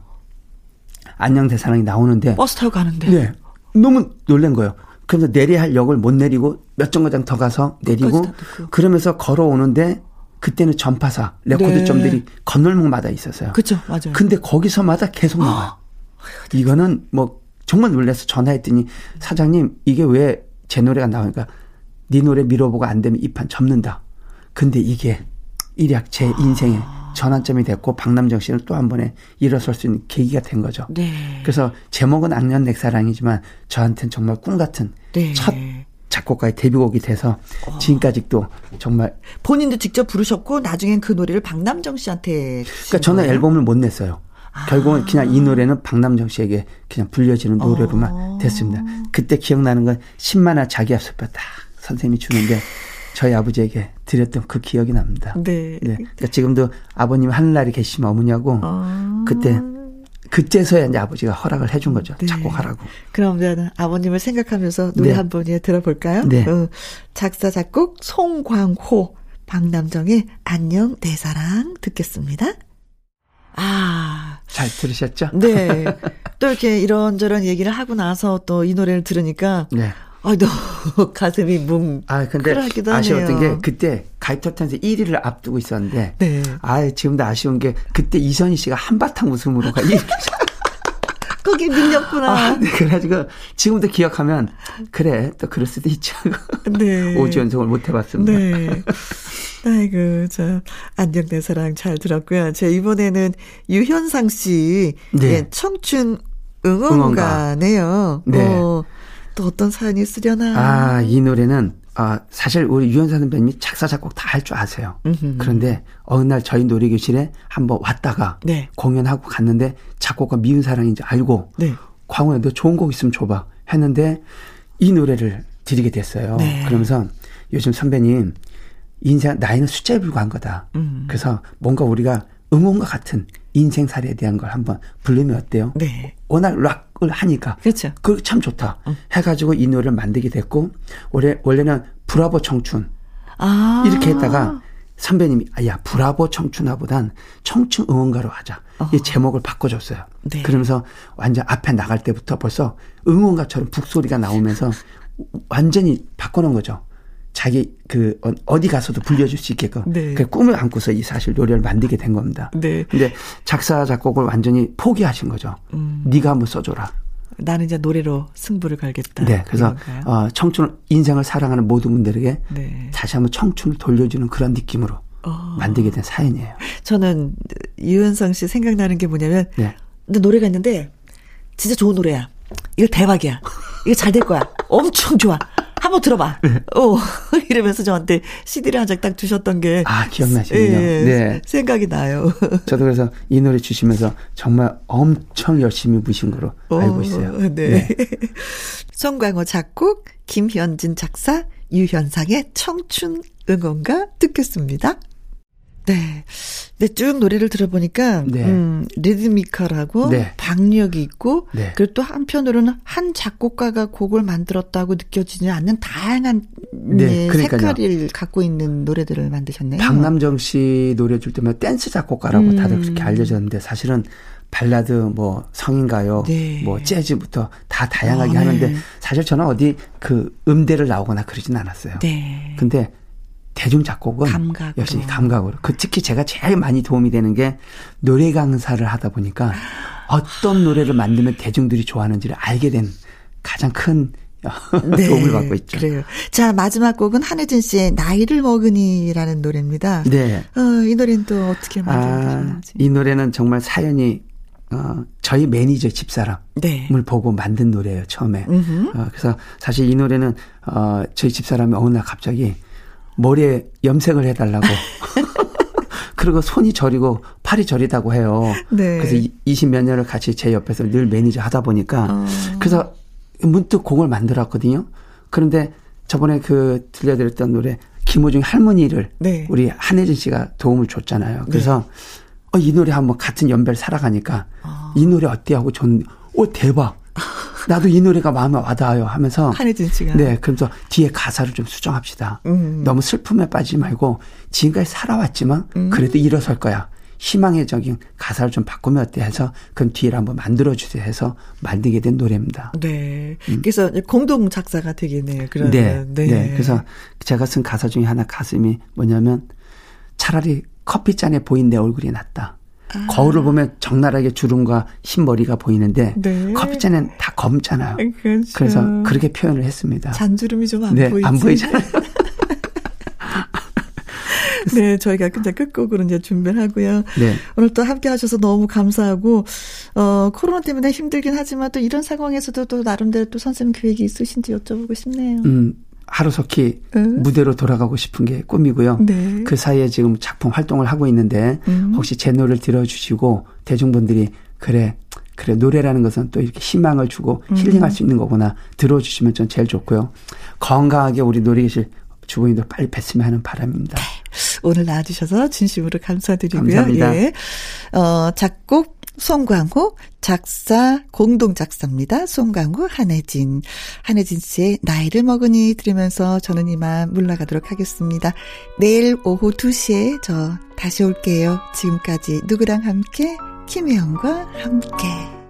안녕 내 사랑이 나오는데 버스 타고 가는데. 네. 너무 놀란 거예요. 그래서 내려야 할 역을 못 내리고 몇 정거장 더 가서 내리고. 그러면서 걸어오는데 그때는 전파사 레코드점들이 네. 건널목마다 있었어요. 그죠, 맞아요. 근데 거기서마다 계속 나와요. 이거는 뭐 정말 놀라서 전화했더니 사장님 이게 왜 제 노래가 나오니까 네 노래 밀어보고 안 되면 이 판 접는다. 근데 이게 일약 제 인생의 전환점이 됐고 박남정 씨는 또 한 번에 일어설 수 있는 계기가 된 거죠. 네. 그래서 제목은 악년 넥사랑이지만 저한테는 정말 꿈 같은 네. 첫 작곡가의 데뷔곡이 돼서 지금까지도 정말 본인도 직접 부르셨고 나중엔 그 노래를 박남정 씨한테 그러니까 저는 앨범을 못 냈어요. 결국은 그냥 이 노래는 박남정 씨에게 그냥 불려지는 노래로만 됐습니다. 그때 기억나는 건 10만화 자기 앞서뼈 딱 선생님이 주는데 저희 아버지에게 드렸던 그 기억이 납니다. 네. 네. 그러니까 지금도 아버님 하늘나라에 계시면 어머니하고 아. 그때 그때서야 이제 아버지가 허락을 해준 거죠. 네. 작곡하라고. 그러면 아버님을 생각하면서 노래 네. 한번 예, 들어볼까요? 네. 어, 작사 작곡 송광호 박남정의 안녕 내 사랑 듣겠습니다. 아, 잘 들으셨죠? 네. 또 이렇게 이런저런 얘기를 하고 나서 또 이 노래를 들으니까 네. 아, 너무 가슴이 뭉. 아, 근데 아쉬웠던 하네요. 게 그때 가입터탄에서 1위를 앞두고 있었는데 네. 아, 지금도 아쉬운 게 그때 이선희 씨가 한바탕 웃음으로 가. 이- 거기 밀렸구나. 아, 네, 그래가지고 지금도 기억하면 그래 또 그럴 수도 있죠. 네. 5주 연속을 못 해봤습니다. 네. 아이고, 저, 안녕 내 사랑 잘 들었고요. 제 이번에는 유현상 씨, 네. 예, 청춘 응원가네요. 네. 어, 또 어떤 사연이 있으려나. 아, 이 노래는 아, 사실 우리 유현상 선배님이 작사 작곡 다 할 줄 아세요. 음흠. 그런데 어느 날 저희 놀이교실에 한번 왔다가 네. 공연하고 갔는데 작곡가 미운 사랑인지 알고 네. 광호야 너 좋은 곡 있으면 줘봐 했는데 이 노래를 드리게 됐어요. 네. 그러면서 요즘 선배님 인생 나이는 숫자에 불과한 거다. 음. 그래서 뭔가 우리가 응원과 같은 인생살이에 대한 걸 한번 부르면 어때요? 네. 워낙 락을 하니까 그렇죠. 그 참 좋다. 해가지고 이 노래를 만들게 됐고 원래 원래는 브라보 청춘 아. 이렇게 했다가 선배님이 아, 야 브라보 청춘화보단 청춘 응원가로 하자. 이 제목을 바꿔줬어요. 네. 그러면서 완전 앞에 나갈 때부터 벌써 응원가처럼 북소리가 나오면서 완전히 바꿔놓은 거죠. 자기 그 어- 어디 가서도 불려줄 수 있게끔 네. 그 꿈을 안고서 이 사실 노래를 만들게 된 겁니다. 네. 근데 작사 작곡을 완전히 포기하신 거죠. 음. 네가 한번 써줘라. 나는 이제 노래로 승부를 걸겠다. 네, 그래서? 어, 청춘 인생을 사랑하는 모든 분들에게 네. 다시 한번 청춘을 돌려주는 그런 느낌으로 어. 만들게 된 사연이에요. 저는 유현상 씨 생각나는 게 뭐냐면 네. 근데 노래가 있는데 진짜 좋은 노래야. 이거 대박이야. 이거 잘 될 거야. 엄청 좋아. 한번 들어봐. 네. 어 이러면서 저한테 CD를 한 장 딱 주셨던 게 아, 기억나시군요. 예, 네. 생각이 나요. 저도 그래서 이 노래 주시면서 정말 엄청 열심히 부신 거로 알고 있어요. 어, 네. 송광호 작곡, 김현진 작사, 유현상의 청춘 응원가 듣겠습니다. 네. 네, 쭉 노래를 들어보니까, 네. 음, 리드미컬하고, 네. 박력이 있고, 네. 그리고 또 한편으로는 한 작곡가가 곡을 만들었다고 느껴지지 않는 다양한 네, 예, 그러니까요. 색깔을 갖고 있는 노래들을 만드셨네요. 박남정 씨 노래 줄 때면 댄스 작곡가라고 음. 다들 그렇게 알려졌는데 사실은 발라드 뭐 성인가요 네. 뭐 재즈부터 다 다양하게 아, 하는데 네. 사실 저는 어디 그 음대를 나오거나 그러진 않았어요. 네. 근데 대중 작곡은 감각으로. 역시 감각으로 그 특히 제가 제일 많이 도움이 되는 게 노래 강사를 하다 보니까 어떤 노래를 만들면 대중들이 좋아하는지를 알게 된 가장 큰 도움을 받고 있죠. 네, 그래요. 자, 마지막 곡은 한혜진 씨의 나이를 먹으니라는 노래입니다. 네. 어, 이 노래는 또 어떻게 아, 만들어지는지. 이 노래는 정말 사연이 어, 저희 매니저 집사람을 네. 보고 만든 노래예요 처음에. 어, 그래서 사실 이 노래는 어, 저희 집사람이 어느 날 갑자기 머리에 염색을 해달라고. 그리고 손이 저리고 팔이 저리다고 해요. 네. 그래서 20몇 년을 같이 제 옆에서 늘 매니저 하다 보니까 어. 그래서 문득 곡을 만들었거든요. 그런데 저번에 그 들려드렸던 노래 김호중 할머니를 네. 우리 한혜진 씨가 도움을 줬잖아요. 그래서 어, 이 노래 한번 같은 연배를 살아가니까 아. 이 노래 어때 하고 줬는데 오 대박. 나도 이 노래가 마음에 와닿아요 하면서 한혜진 씨가. 네, 그러면서 뒤에 가사를 좀 수정합시다. 음. 너무 슬픔에 빠지지 말고 지금까지 살아왔지만 음. 그래도 일어설 거야. 희망의 적인 가사를 좀 바꾸면 어때 해서 그럼 뒤를 한번 만들어 주세요 해서 만들게 된 노래입니다. 네. 그래서 공동 작사가 되겠네요. 그러면. 네, 네. 그래서 제가 쓴 가사 중에 하나 가슴이 뭐냐면 차라리 커피잔에 보인 내 얼굴이 낫다. 거울을 보면 적나라하게 주름과 흰머리가 보이는데 네. 커피잔엔 다 검잖아요. 그렇죠. 그래서 그렇게 표현을 했습니다. 잔주름이 좀안 네, 보이지. 안 보이잖아요. 네, 저희가 이제 끝곡으로 이제 준비를 하고요. 네. 오늘 또 함께 하셔서 너무 감사하고, 어, 코로나 때문에 힘들긴 하지만 또 이런 상황에서도 또 나름대로 또 선생님 계획이 있으신지 여쭤보고 싶네요. 음, 하루속히 응. 무대로 돌아가고 싶은 게 꿈이고요. 네. 그 사이에 지금 작품 활동을 하고 있는데 음. 혹시 제 노래를 들어주시고 대중분들이 그래 그래 노래라는 것은 또 이렇게 희망을 주고 음. 힐링할 수 있는 거구나 들어주시면 전 제일 좋고요. 건강하게 우리 노래계실 주부님들 빨리 뵀으면 하는 바람입니다. 오늘 나와주셔서 진심으로 감사드리고요. 감사합니다. 예. 어, 작곡 송광호 작사 공동 작사입니다. 송광호 한혜진 한혜진 씨의 나이를 먹으니 들으면서 저는 이만 물러가도록 하겠습니다. 내일 오후 2시에 저 다시 올게요. 지금까지 누구랑 함께 김혜영과 함께